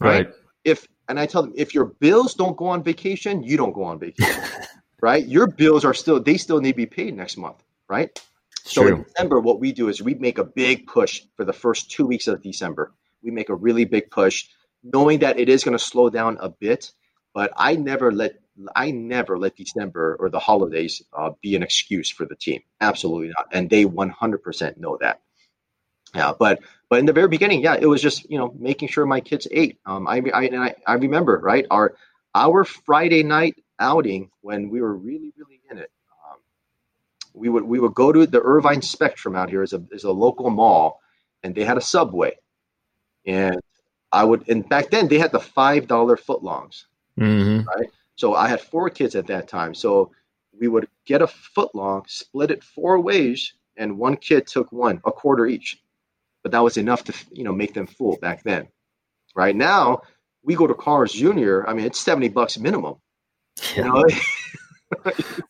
Right. right. If and I tell them if your bills don't go on vacation, you don't go on vacation. right? Your bills are still they still need to be paid next month, right? So True. in December, what we do is we make a big push for the first two weeks of December. We make a really big push, knowing that it is going to slow down a bit but I never let I never let December or the holidays uh, be an excuse for the team. Absolutely not, and they 100% know that. Yeah, but but in the very beginning, yeah, it was just you know making sure my kids ate. Um, I I I, I remember right our our Friday night outing when we were really, really in it. Um, we would we would go to the Irvine Spectrum out here is a is a local mall, and they had a Subway, and I would and back then they had the five dollar footlongs, Mm-hmm. right? So I had four kids at that time, so we would get a footlong, split it four ways, and one kid took one, a quarter each. But that was enough to you know make them full back then. Right now, we go to Carl's Junior. I mean, it's seventy bucks minimum. You know,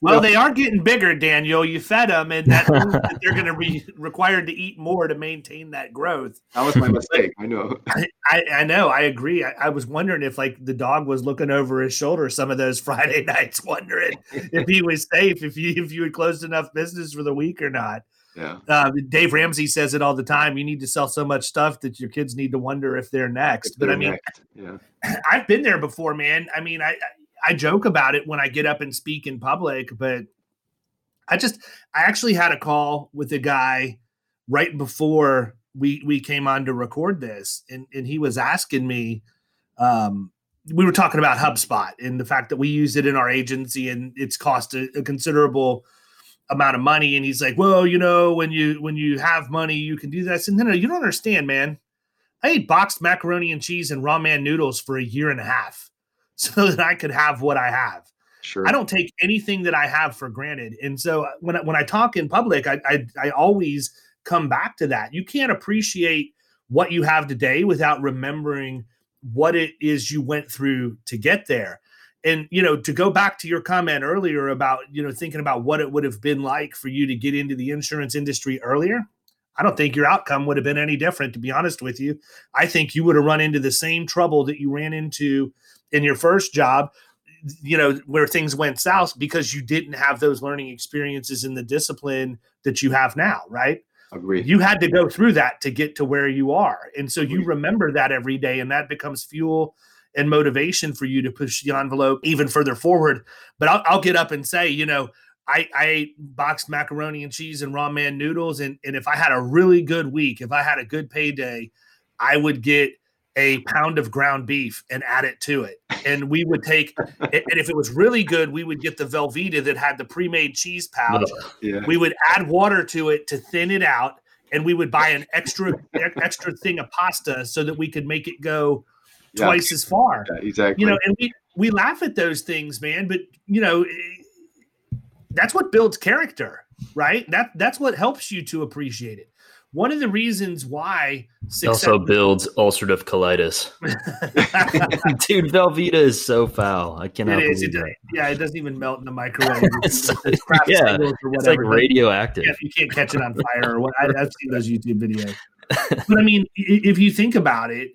Well, they are getting bigger, Daniel. You fed them, and that that they're going to be required to eat more to maintain that growth. that was my mistake. I know. I, I know, I agree. I, I was wondering if like the dog was looking over his shoulder some of those Friday nights, wondering if he was safe, if you if you had closed enough business for the week or not. Yeah, Uh, Dave Ramsey says it all the time. You need to sell so much stuff that your kids need to wonder if they're next. But I mean, Next. yeah, I've been there before, man. I mean, I I joke about it when I get up and speak in public, but I just I actually had a call with a guy right before we we came on to record this, and and he was asking me. Um, we were talking about HubSpot and the fact that we use it in our agency, and it's cost a, a considerable amount of money. And he's like, "Well, you know, when you when you have money, you can do that." I said, "No, no, you don't understand, man. I ate boxed macaroni and cheese and ramen noodles for a year and a half so that I could have what I have. sure. I don't take anything that I have for granted. And so uh, when I, when I talk in public, I, I I always come back to that. You can't appreciate what you have today without remembering what it is you went through to get there. And you know, to go back to your comment earlier about you know thinking about what it would have been like for you to get into the insurance industry earlier. I don't think your outcome would have been any different, to be honest with you. I think you would have run into the same trouble that you ran into in your first job, you know, where things went south because you didn't have those learning experiences in the discipline that you have now, right? agree. You had to go through that to get to where you are. And so you remember that every day, and that becomes fuel and motivation for you to push the envelope even further forward. But I'll, I'll get up and say, you know, I, I ate boxed macaroni and cheese and ramen noodles. And, and if I had a really good week, if I had a good payday, I would get a pound of ground beef and add it to it. And we would take, and if it was really good, we would get the Velveeta that had the pre made cheese pouch. yeah, We would add water to it to thin it out. And we would buy an extra extra thing of pasta so that we could make it go yeah, twice as far yeah, exactly. you know and we we laugh at those things man but you know eh, that's what builds character right that that's what helps you to appreciate it one of the reasons why It success also builds ulcerative colitis. Dude, Velveeta is so foul. I cannot it is it, believe does- yeah it doesn't even melt in the microwave It's- It's crap yeah, or It's like whatever. radioactive. Yeah, you can't catch it on fire or what I, i've seen those youtube videos but i mean if you think about it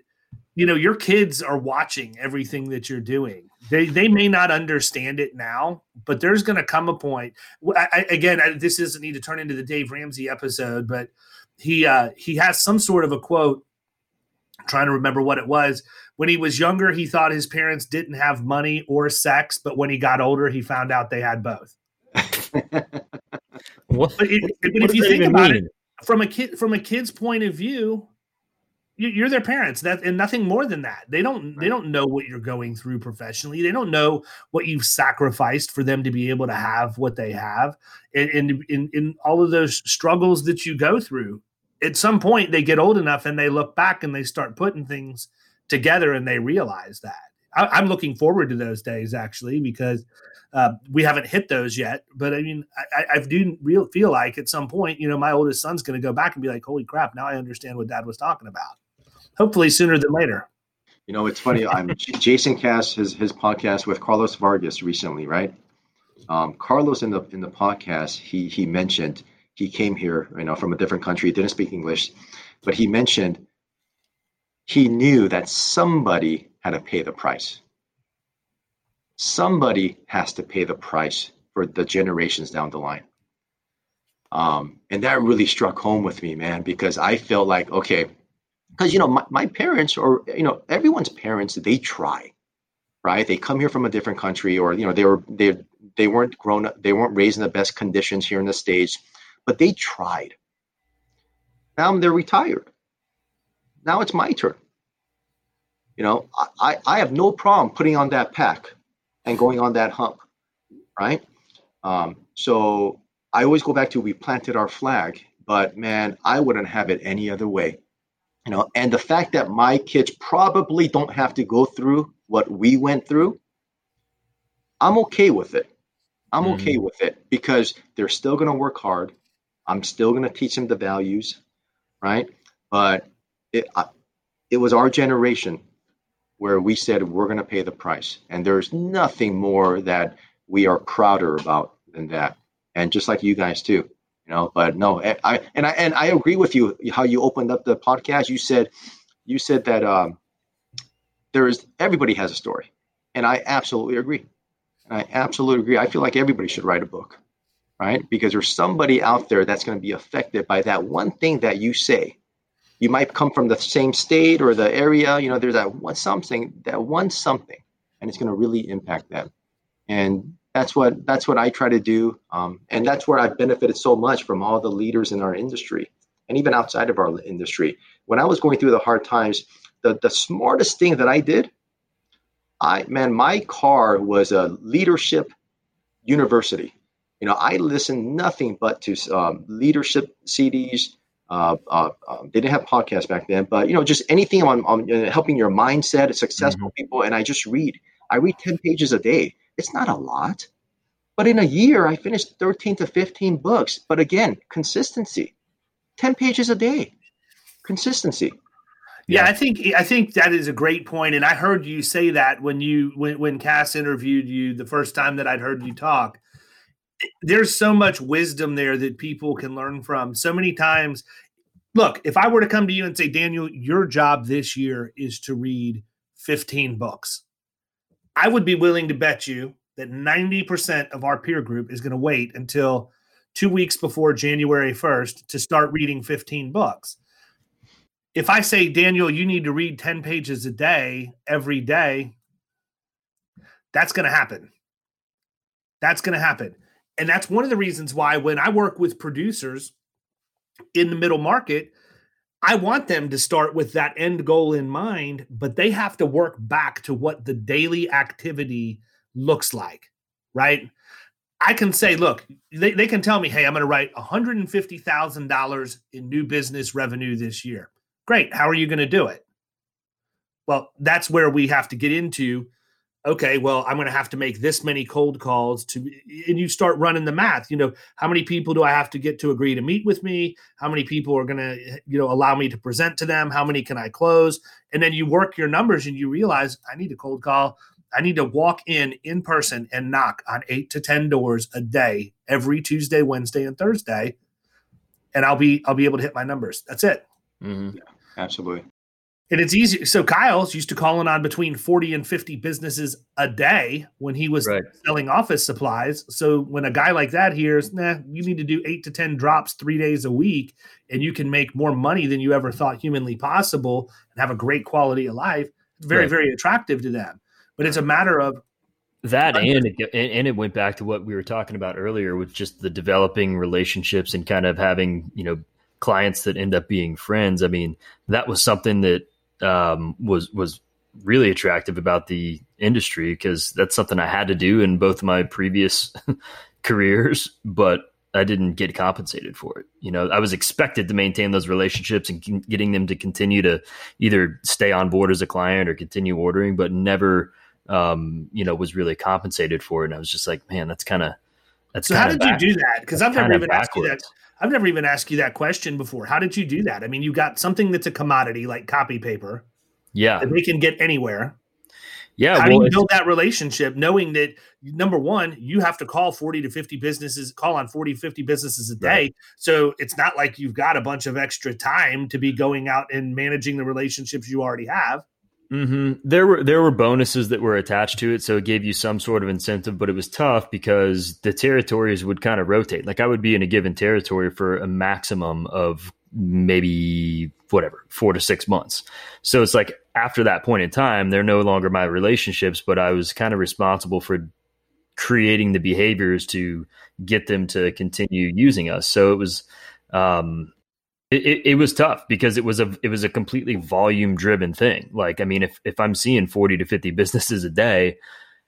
you know your kids are watching everything that you're doing. They they may not understand it now but there's going to come a point I, I, again I, this doesn't need to turn into the dave ramsey episode but he uh he has some sort of a quote I'm trying to remember what it was. When he was younger he thought his parents didn't have money or sex but when he got older he found out they had both. What, but, it, but if you think about mean? it from a kid from a kid's point of view you're their parents that and nothing more than that. They don't they don't know what you're going through professionally. They don't know what you've sacrificed for them to be able to have what they have. And in in, in all of those struggles that you go through at some point they get old enough and they look back and they start putting things together and they realize that. I, i'm looking forward to those days actually because uh, we haven't hit those yet, but I mean, I, I do real feel like at some point, you know, my oldest son's going to go back and be like, "Holy crap! Now I understand what Dad was talking about." Hopefully, sooner than later. You know, it's funny. I'm Jason Cass his his podcast with Carlos Vargas recently, right? Um, Carlos in the in the podcast, he he mentioned he came here, you know, from a different country, didn't speak English, but he mentioned he knew that somebody had to pay the price. Somebody has to pay the price for the generations down the line. Um, and that really struck home with me, man, because I felt like, okay, because you know my, my parents or you know everyone's parents they try right they come here from a different country or you know they were they they weren't grown up they weren't raised in the best conditions here in the states but they tried now they're retired now it's my turn you know i i have no problem putting on that pack and going on that hump, right? Um, so I always go back to we planted our flag, but man, I wouldn't have it any other way. You know, and the fact that my kids probably don't have to go through what we went through, I'm okay with it. I'm mm-hmm. okay with it because they're still going to work hard. I'm still going to teach them the values, right? But it, I, it was our generation where we said we're going to pay the price, and there's nothing more that we are prouder about than that. And just like you guys too, you know. But no, I and I and I agree with you how you opened up the podcast. You said you said that um, there is everybody has a story, and I absolutely agree. And I absolutely agree. I feel like everybody should write a book, right? Because there's somebody out there that's going to be affected by that one thing that you say. You might come from the same state or the area, you know, there's that one something, that one something, and it's going to really impact them. And that's what that's what I try to do, um, and that's where I've benefited so much from all the leaders in our industry, and even outside of our industry. When I was going through the hard times, the the smartest thing that I did I man, my car was a leadership university. You know, I listened nothing but to um, leadership CDs. Uh, uh, uh, they didn't have podcasts back then, but you know, just anything on, on helping your mindset, successful mm-hmm. people. And I just read. I read ten pages a day. It's not a lot, but in a year, I finished thirteen to fifteen books. But again, consistency. Ten pages a day, consistency. Yeah, I think I think that is a great point, and I heard you say that when you when when Cass interviewed you the first time that I'd heard you talk. There's so much wisdom there that people can learn from. So many times, look, if I were to come to you and say, Daniel, your job this year is to read 15 books, I would be willing to bet you that 90% of our peer group is going to wait until two weeks before January 1st to start reading 15 books if I say, Daniel, you need to read 10 pages a day every day, that's going to happen. That's going to happen. And that's one of the reasons why when I work with producers in the middle market, I want them to start with that end goal in mind, but they have to work back to what the daily activity looks like, right? I can say, look, they, they can tell me, hey, I'm going to write $150,000 in new business revenue this year. Great. How are you going to do it? Well, that's where we have to get into okay, well, I'm going to have to make this many cold calls to, and you start running the math. You know, how many people do I have to get to agree to meet with me? How many people are going to, you know, allow me to present to them? How many can I close? And then you work your numbers and you realize I need a cold call. I need to walk in in person and knock on eight to 10 doors a day every Tuesday, Wednesday, and Thursday. And I'll be, I'll be able to hit my numbers. That's it. Mm-hmm. Yeah. Absolutely. And it's easy. So Kyle's used to calling on between 40 and 50 businesses a day when he was right. selling office supplies. So when a guy like that hears, nah, you need to do eight to 10 drops three days a week and you can make more money than you ever thought humanly possible and have a great quality of life, it's very, right. very attractive to them. But it's a matter of that and it, and it went back to what we were talking about earlier with just the developing relationships and kind of having, you know, clients that end up being friends. I mean, that was something that um, was was really attractive about the industry because that's something I had to do in both my previous careers, but I didn't get compensated for it. You know, I was expected to maintain those relationships and getting them to continue to either stay on board as a client or continue ordering, but never, um, you know, was really compensated for it. And I was just like, man, that's kind of that's. So how did back, you do that? Because I've never even backwards. asked you that. I've never even asked you that question before. How did you do that? I mean, you got something that's a commodity like copy paper. Yeah. That they can get anywhere. Yeah. How well, do you build that relationship knowing that number one, you have to call 40 to 50 businesses, call on 40, 50 businesses a day. Right. So it's not like you've got a bunch of extra time to be going out and managing the relationships you already have. Mm-hmm. There were there were bonuses that were attached to it, so it gave you some sort of incentive. But it was tough because the territories would kind of rotate. Like I would be in a given territory for a maximum of maybe whatever four to six months. So it's like after that point in time, they're no longer my relationships, but I was kind of responsible for creating the behaviors to get them to continue using us. So it was um, it, it, was tough because it was a it was a completely volume driven thing. Like, I mean, if if I'm seeing 40 to 50 businesses a day,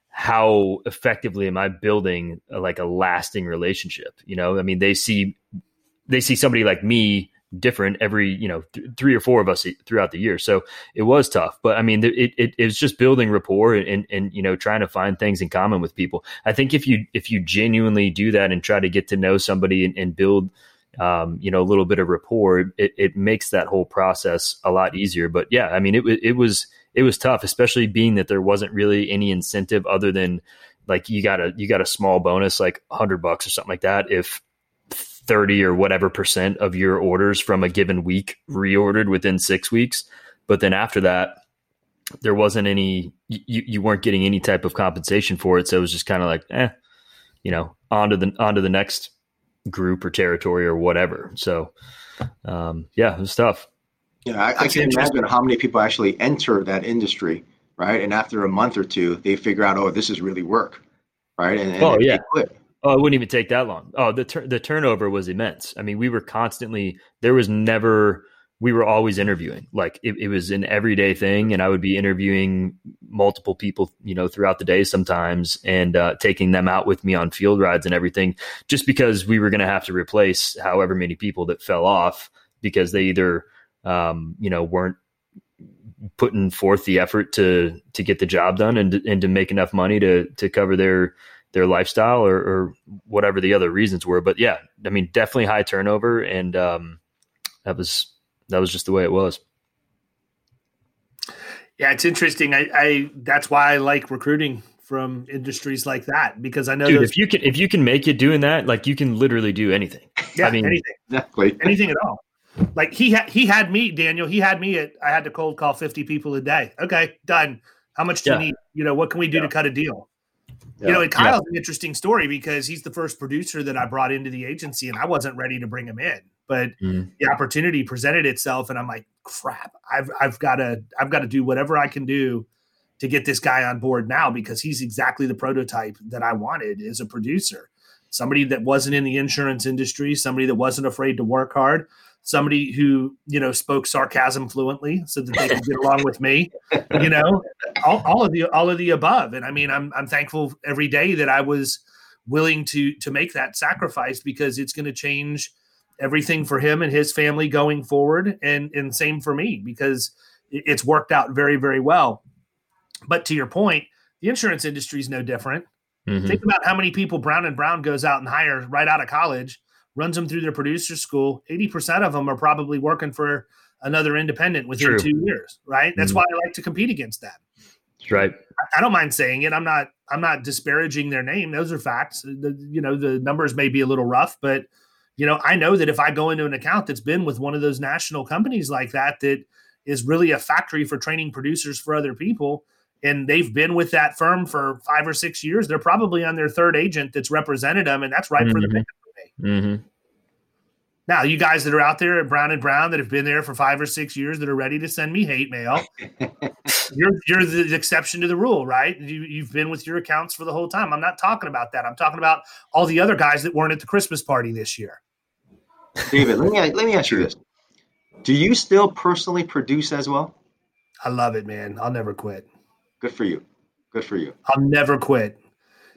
how effectively am I building a, like a lasting relationship? You know, I mean, they see they see somebody like me different every you know th- three or four of us throughout the year so it was tough but i mean it, it, it was just building rapport and, and, and you know trying to find things in common with people i think if you if you genuinely do that and try to get to know somebody and, and build um, you know a little bit of rapport it, it makes that whole process a lot easier but yeah i mean it, it was it was tough especially being that there wasn't really any incentive other than like you got a you got a small bonus like 100 bucks or something like that if 30 or whatever percent of your orders from a given week reordered within six weeks. But then after that, there wasn't any, you, you weren't getting any type of compensation for it. So it was just kind of like, eh, you know, on to the, on to the next group or territory or whatever. So, um, yeah, it was tough. Yeah, I, I can imagine how many people actually enter that industry, right? And after a month or two, they figure out, oh, this is really work, right? And, and oh yeah, Oh, it wouldn't even take that long. Oh, the tur- the turnover was immense. I mean, we were constantly there was never we were always interviewing. Like it, it, was an everyday thing, and I would be interviewing multiple people, you know, throughout the day sometimes, and uh, taking them out with me on field rides and everything, just because we were going to have to replace however many people that fell off because they either, um, you know, weren't putting forth the effort to to get the job done and and to make enough money to to cover their their lifestyle or, or, whatever the other reasons were. But yeah, I mean, definitely high turnover, and um, that was that was just the way it was. Yeah, it's interesting. I, I that's why I like recruiting from industries like that because I know Dude, if you can if you can make it doing that, like you can literally do anything. Yeah, I mean, anything, exactly, anything at all. Like he had he had me, Daniel. He had me at I had to cold call fifty people a day. Okay, done. How much do yeah. you need? You know, what can we do yeah. to cut a deal? Yeah. You know, and Kyle's yeah. an interesting story because he's the first producer that I brought into the agency, and I wasn't ready to bring him in, but mm. the opportunity presented itself, and I'm like, crap, I've I've got to I've got to do whatever I can do to get this guy on board now because he's exactly the prototype that I wanted as a producer. Somebody that wasn't in the insurance industry, somebody that wasn't afraid to work hard, somebody who you know spoke sarcasm fluently so that they could get along with me you know all, all, of the all of the above and i mean i'm i'm thankful every day that i was willing to to make that sacrifice because it's going to change everything for him and his family going forward and and same for me because it's worked out very very well but to your point the insurance industry is no different mm-hmm. think about how many people brown and brown goes out and hires right out of college runs them through their producer school, 80% of them are probably working for another independent within True. two years, right? That's mm-hmm. why I like to compete against them. right. I, I don't mind saying it. I'm not I'm not disparaging their name. Those are facts. The, you know, the numbers may be a little rough, but you know, I know that if I go into an account that's been with one of those national companies like that that is really a factory for training producers for other people and they've been with that firm for 5 or 6 years, they're probably on their third agent that's represented them and that's right mm-hmm. for the mm-hmm. Mm-hmm. Now, you guys that are out there at Brown and Brown that have been there for five or six years that are ready to send me hate mail, you're you're the exception to the rule, right? You, you've been with your accounts for the whole time. I'm not talking about that. I'm talking about all the other guys that weren't at the Christmas party this year. David, let me let me ask you this: Do you still personally produce as well? I love it, man. I'll never quit. Good for you. Good for you. I'll never quit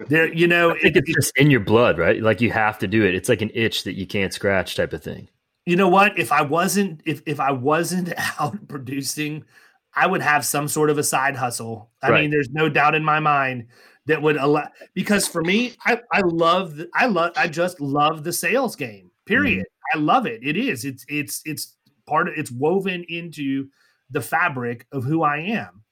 there you know I think it, it's just in your blood right like you have to do it it's like an itch that you can't scratch type of thing you know what if i wasn't if if i wasn't out producing i would have some sort of a side hustle i right. mean there's no doubt in my mind that would allow because for me i i love the, i love i just love the sales game period. I love it. It is. It's it's it's part of it's woven into the fabric of who i am.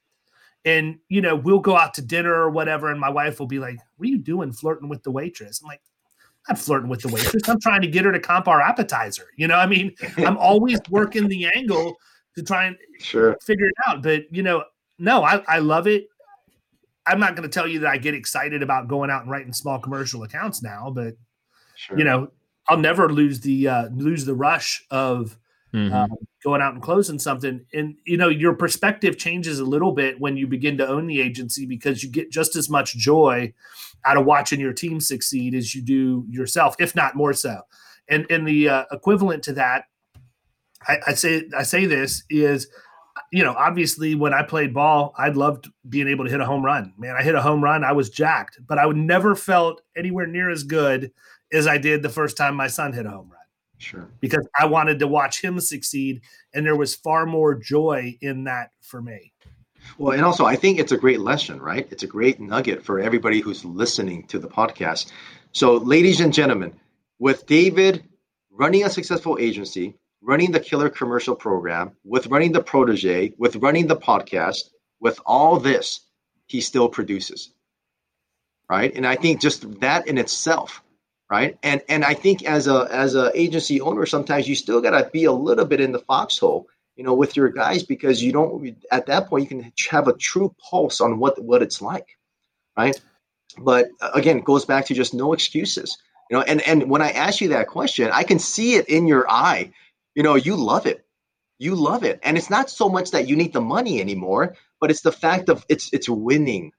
And you know we'll go out to dinner or whatever and my wife will be like what are you doing flirting with the waitress? I'm like i'm not flirting with the waitress. I'm trying to get her to comp our appetizer. You know i mean i'm always working the angle to try and sure. figure it out. But you know no i, I love it. I'm not going to tell you that i get excited about going out and writing small commercial accounts now but sure. you know i'll never lose the uh, lose the rush of mm-hmm. um, going out and closing something. And you know, your perspective changes a little bit when you begin to own the agency because you get just as much joy out of watching your team succeed as you do yourself, if not more so. And and the uh, equivalent to that, I, I say I say this is you know, obviously when I played ball, I loved being able to hit a home run. Man, I hit a home run, I was jacked, but I would never felt anywhere near as good as I did the first time my son hit a home run. Sure. Because I wanted to watch him succeed and there was far more joy in that for me. Well, and also I think it's a great lesson, right? It's a great nugget for everybody who's listening to the podcast. So, ladies and gentlemen, with David running a successful agency, running the Killing Commercial program, with running the protege, with running the podcast, with all this, he still produces. Right. And I think just that in itself, right? And and I think as a as a agency owner, sometimes you still gotta be a little bit in the foxhole, you know, with your guys because you don't at that point you can have a true pulse on what what it's like. Right. But uh, again, it goes back to just no excuses. You know, and and when I ask you that question, I can see it in your eye you know, you love it. You love it. And it's not so much that you need the money anymore, but it's the fact of it's it's winning.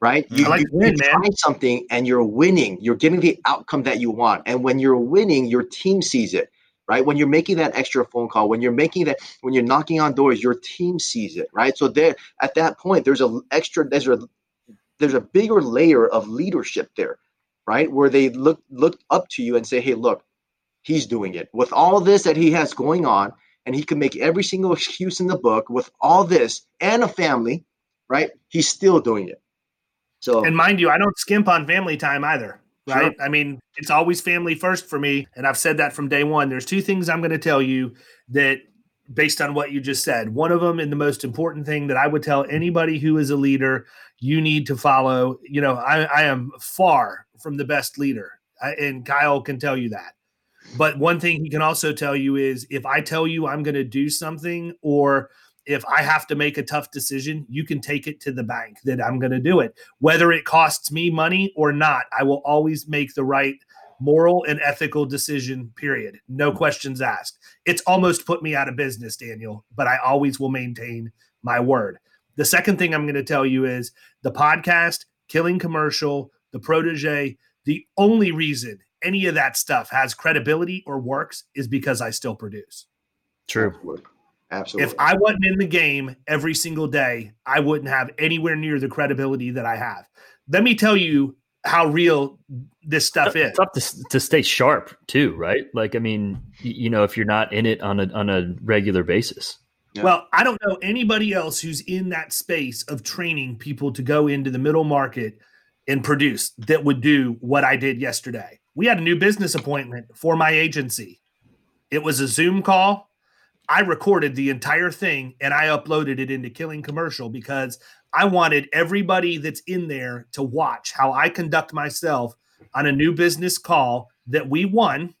Right? You, like you, win, try something and you're winning. You're getting the outcome that you want. And when you're winning, your team sees it. Right? When you're making that extra phone call, when you're making that when you're knocking on doors, your team sees it. Right? So there at that point, there's a extra there's a there's a bigger layer of leadership there, right? Where they look look up to you and say, "Hey, look, he's doing it with all this that he has going on and he can make every single excuse in the book with all this and a family right he's still doing it so And mind you, I don't skimp on family time either. Right. Sure. I mean, it's always family first for me. And I've said that from day one. There's two things I'm going to tell you that, based on what you just said, one of them, and the most important thing that I would tell anybody who is a leader, you need to follow. You know, I, I am far from the best leader. I, and Kyle can tell you that. But one thing he can also tell you is if I tell you I'm going to do something or if I have to make a tough decision, you can take it to the bank that I'm going to do it. Whether it costs me money or not, I will always make the right moral and ethical decision, period. No questions asked. It's almost put me out of business, Daniel, but I always will maintain my word. The second thing I'm going to tell you is the podcast, Killing Commercial, the protege, the only reason any of that stuff has credibility or works is because I still produce. True. Absolutely, absolutely. If I wasn't in the game every single day, I wouldn't have anywhere near the credibility that I have. Let me tell you how real this stuff is. It's tough to, to stay sharp too, right? Like, I mean, you know, if you're not in it on a on a regular basis. Yeah. Well, I don't know anybody else who's in that space of training people to go into the middle market and produce that would do what I did yesterday. We had a new business appointment for my agency. It was a Zoom call. I recorded the entire thing and I uploaded it into Killing Commercial because I wanted everybody that's in there to watch how I conduct myself on a new business call that we won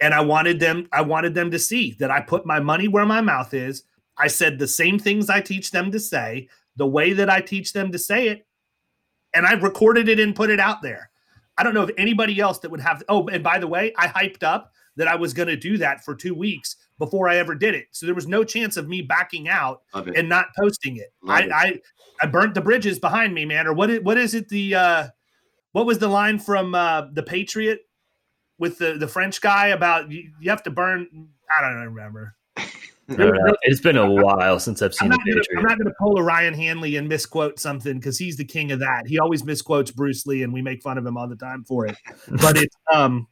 and I wanted them I wanted them to see that I put my money where my mouth is. I said the same things I teach them to say, the way that I teach them to say it, and I recorded it and put it out there. I don't know if anybody else that would have Oh, and by the way, I hyped up that I was going to do that for 2 weeks before I ever did it. So there was no chance of me backing out and not posting it. I, it. I I burnt the bridges behind me, man. Or what? Is, what is it? The uh, what was the line from uh, the Patriot with the the French guy about you, you have to burn? I don't remember. I. It's been a while since I've I'm seen not, gonna, I'm not gonna pull a Ryan Hanley and misquote something because he's the king of that. He always misquotes Bruce Lee, and we make fun of him all the time for it. But it's um,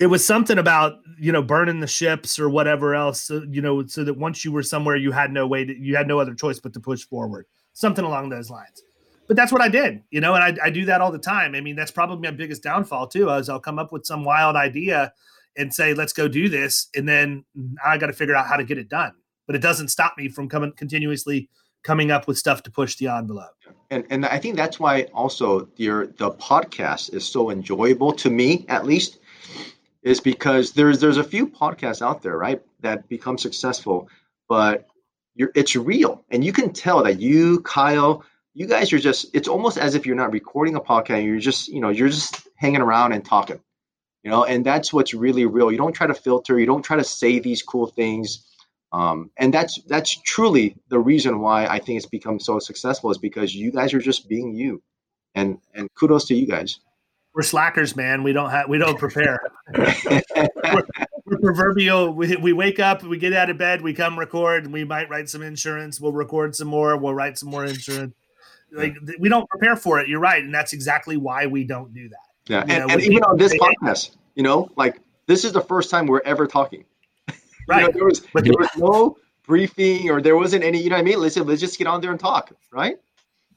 it was something about you know burning the ships or whatever else. So, you know, so that once you were somewhere, you had no way to, you had no other choice but to push forward. Something along those lines. But that's what I did, you know, and I, I do that all the time. I mean, that's probably my biggest downfall too. Is I'll come up with some wild idea and say, "Let's go do this," and then I got to figure out how to get it done. But it doesn't stop me from coming continuously coming up with stuff to push the envelope. and and I think that's why also your the podcast is so enjoyable to me at least is because there's there's a few podcasts out there right that become successful but you're it's real. And you can tell that you Kyle you guys are just it's almost as if you're not recording a podcast. You're just you know you're just hanging around and talking you know and that's what's really real. You don't try to filter. You don't try to say these cool things. Um, and that's that's truly the reason why I think it's become so successful is because you guys are just being you, and and kudos to you guys. We're slackers, man. We don't have we don't prepare. we're, proverbial. We, we wake up, we get out of bed, we come record, and we might write some insurance. We'll record some more. We'll write some more insurance. Like we don't prepare for it. You're right, and that's exactly why we don't do that. Yeah, and, know, and even on this podcast, you know, like this is the first time we're ever talking. Right. you know, there was but there was no briefing or there wasn't any. You know what I mean? Listen, let's just get on there and talk. Right.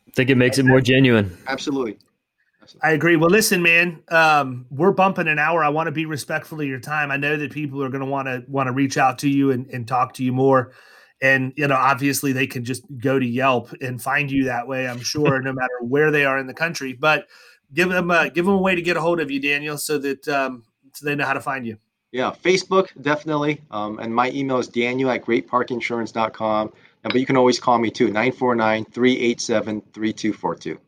I think it makes it more genuine. Absolutely. I agree. Well, listen, man, um, we're bumping an hour. I want to be respectful of your time. I know that people are going to want to want to reach out to you and, and talk to you more. And you know, obviously, they can just go to Yelp and find you that way. I'm sure, no matter where they are in the country. But give them a, give them a way to get a hold of you, Daniel, so that um, so they know how to find you. Yeah, Facebook definitely. Um, and my email is daniel at greatparkinsurance.com. But you can always call me too, 949 387 3242.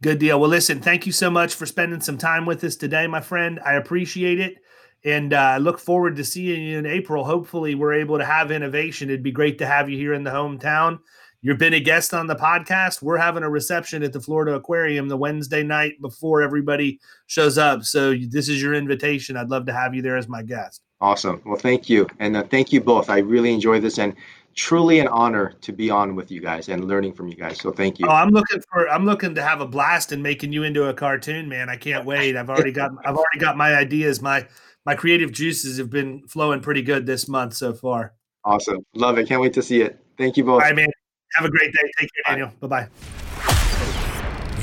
Good deal. Well, listen, thank you so much for spending some time with us today, my friend. I appreciate it. And I uh, look forward to seeing you in April. Hopefully, we're able to have innovation. It'd be great to have you here in the hometown. You've been a guest on the podcast. We're having a reception at the Florida Aquarium the Wednesday night before everybody shows up. So, this is your invitation. I'd love to have you there as my guest. Awesome. Well, thank you. And uh, thank you both. I really enjoy this. And truly an honor to be on with you guys and learning from you guys. So thank you. Oh, I'm looking for I'm looking to have a blast and making you into a cartoon, man. I can't wait. I've already got I've already got my ideas. My my creative juices have been flowing pretty good this month so far. Awesome. Love it. Can't wait to see it. Thank you both. All right, man. Have a great day. Take care, Daniel. Bye bye.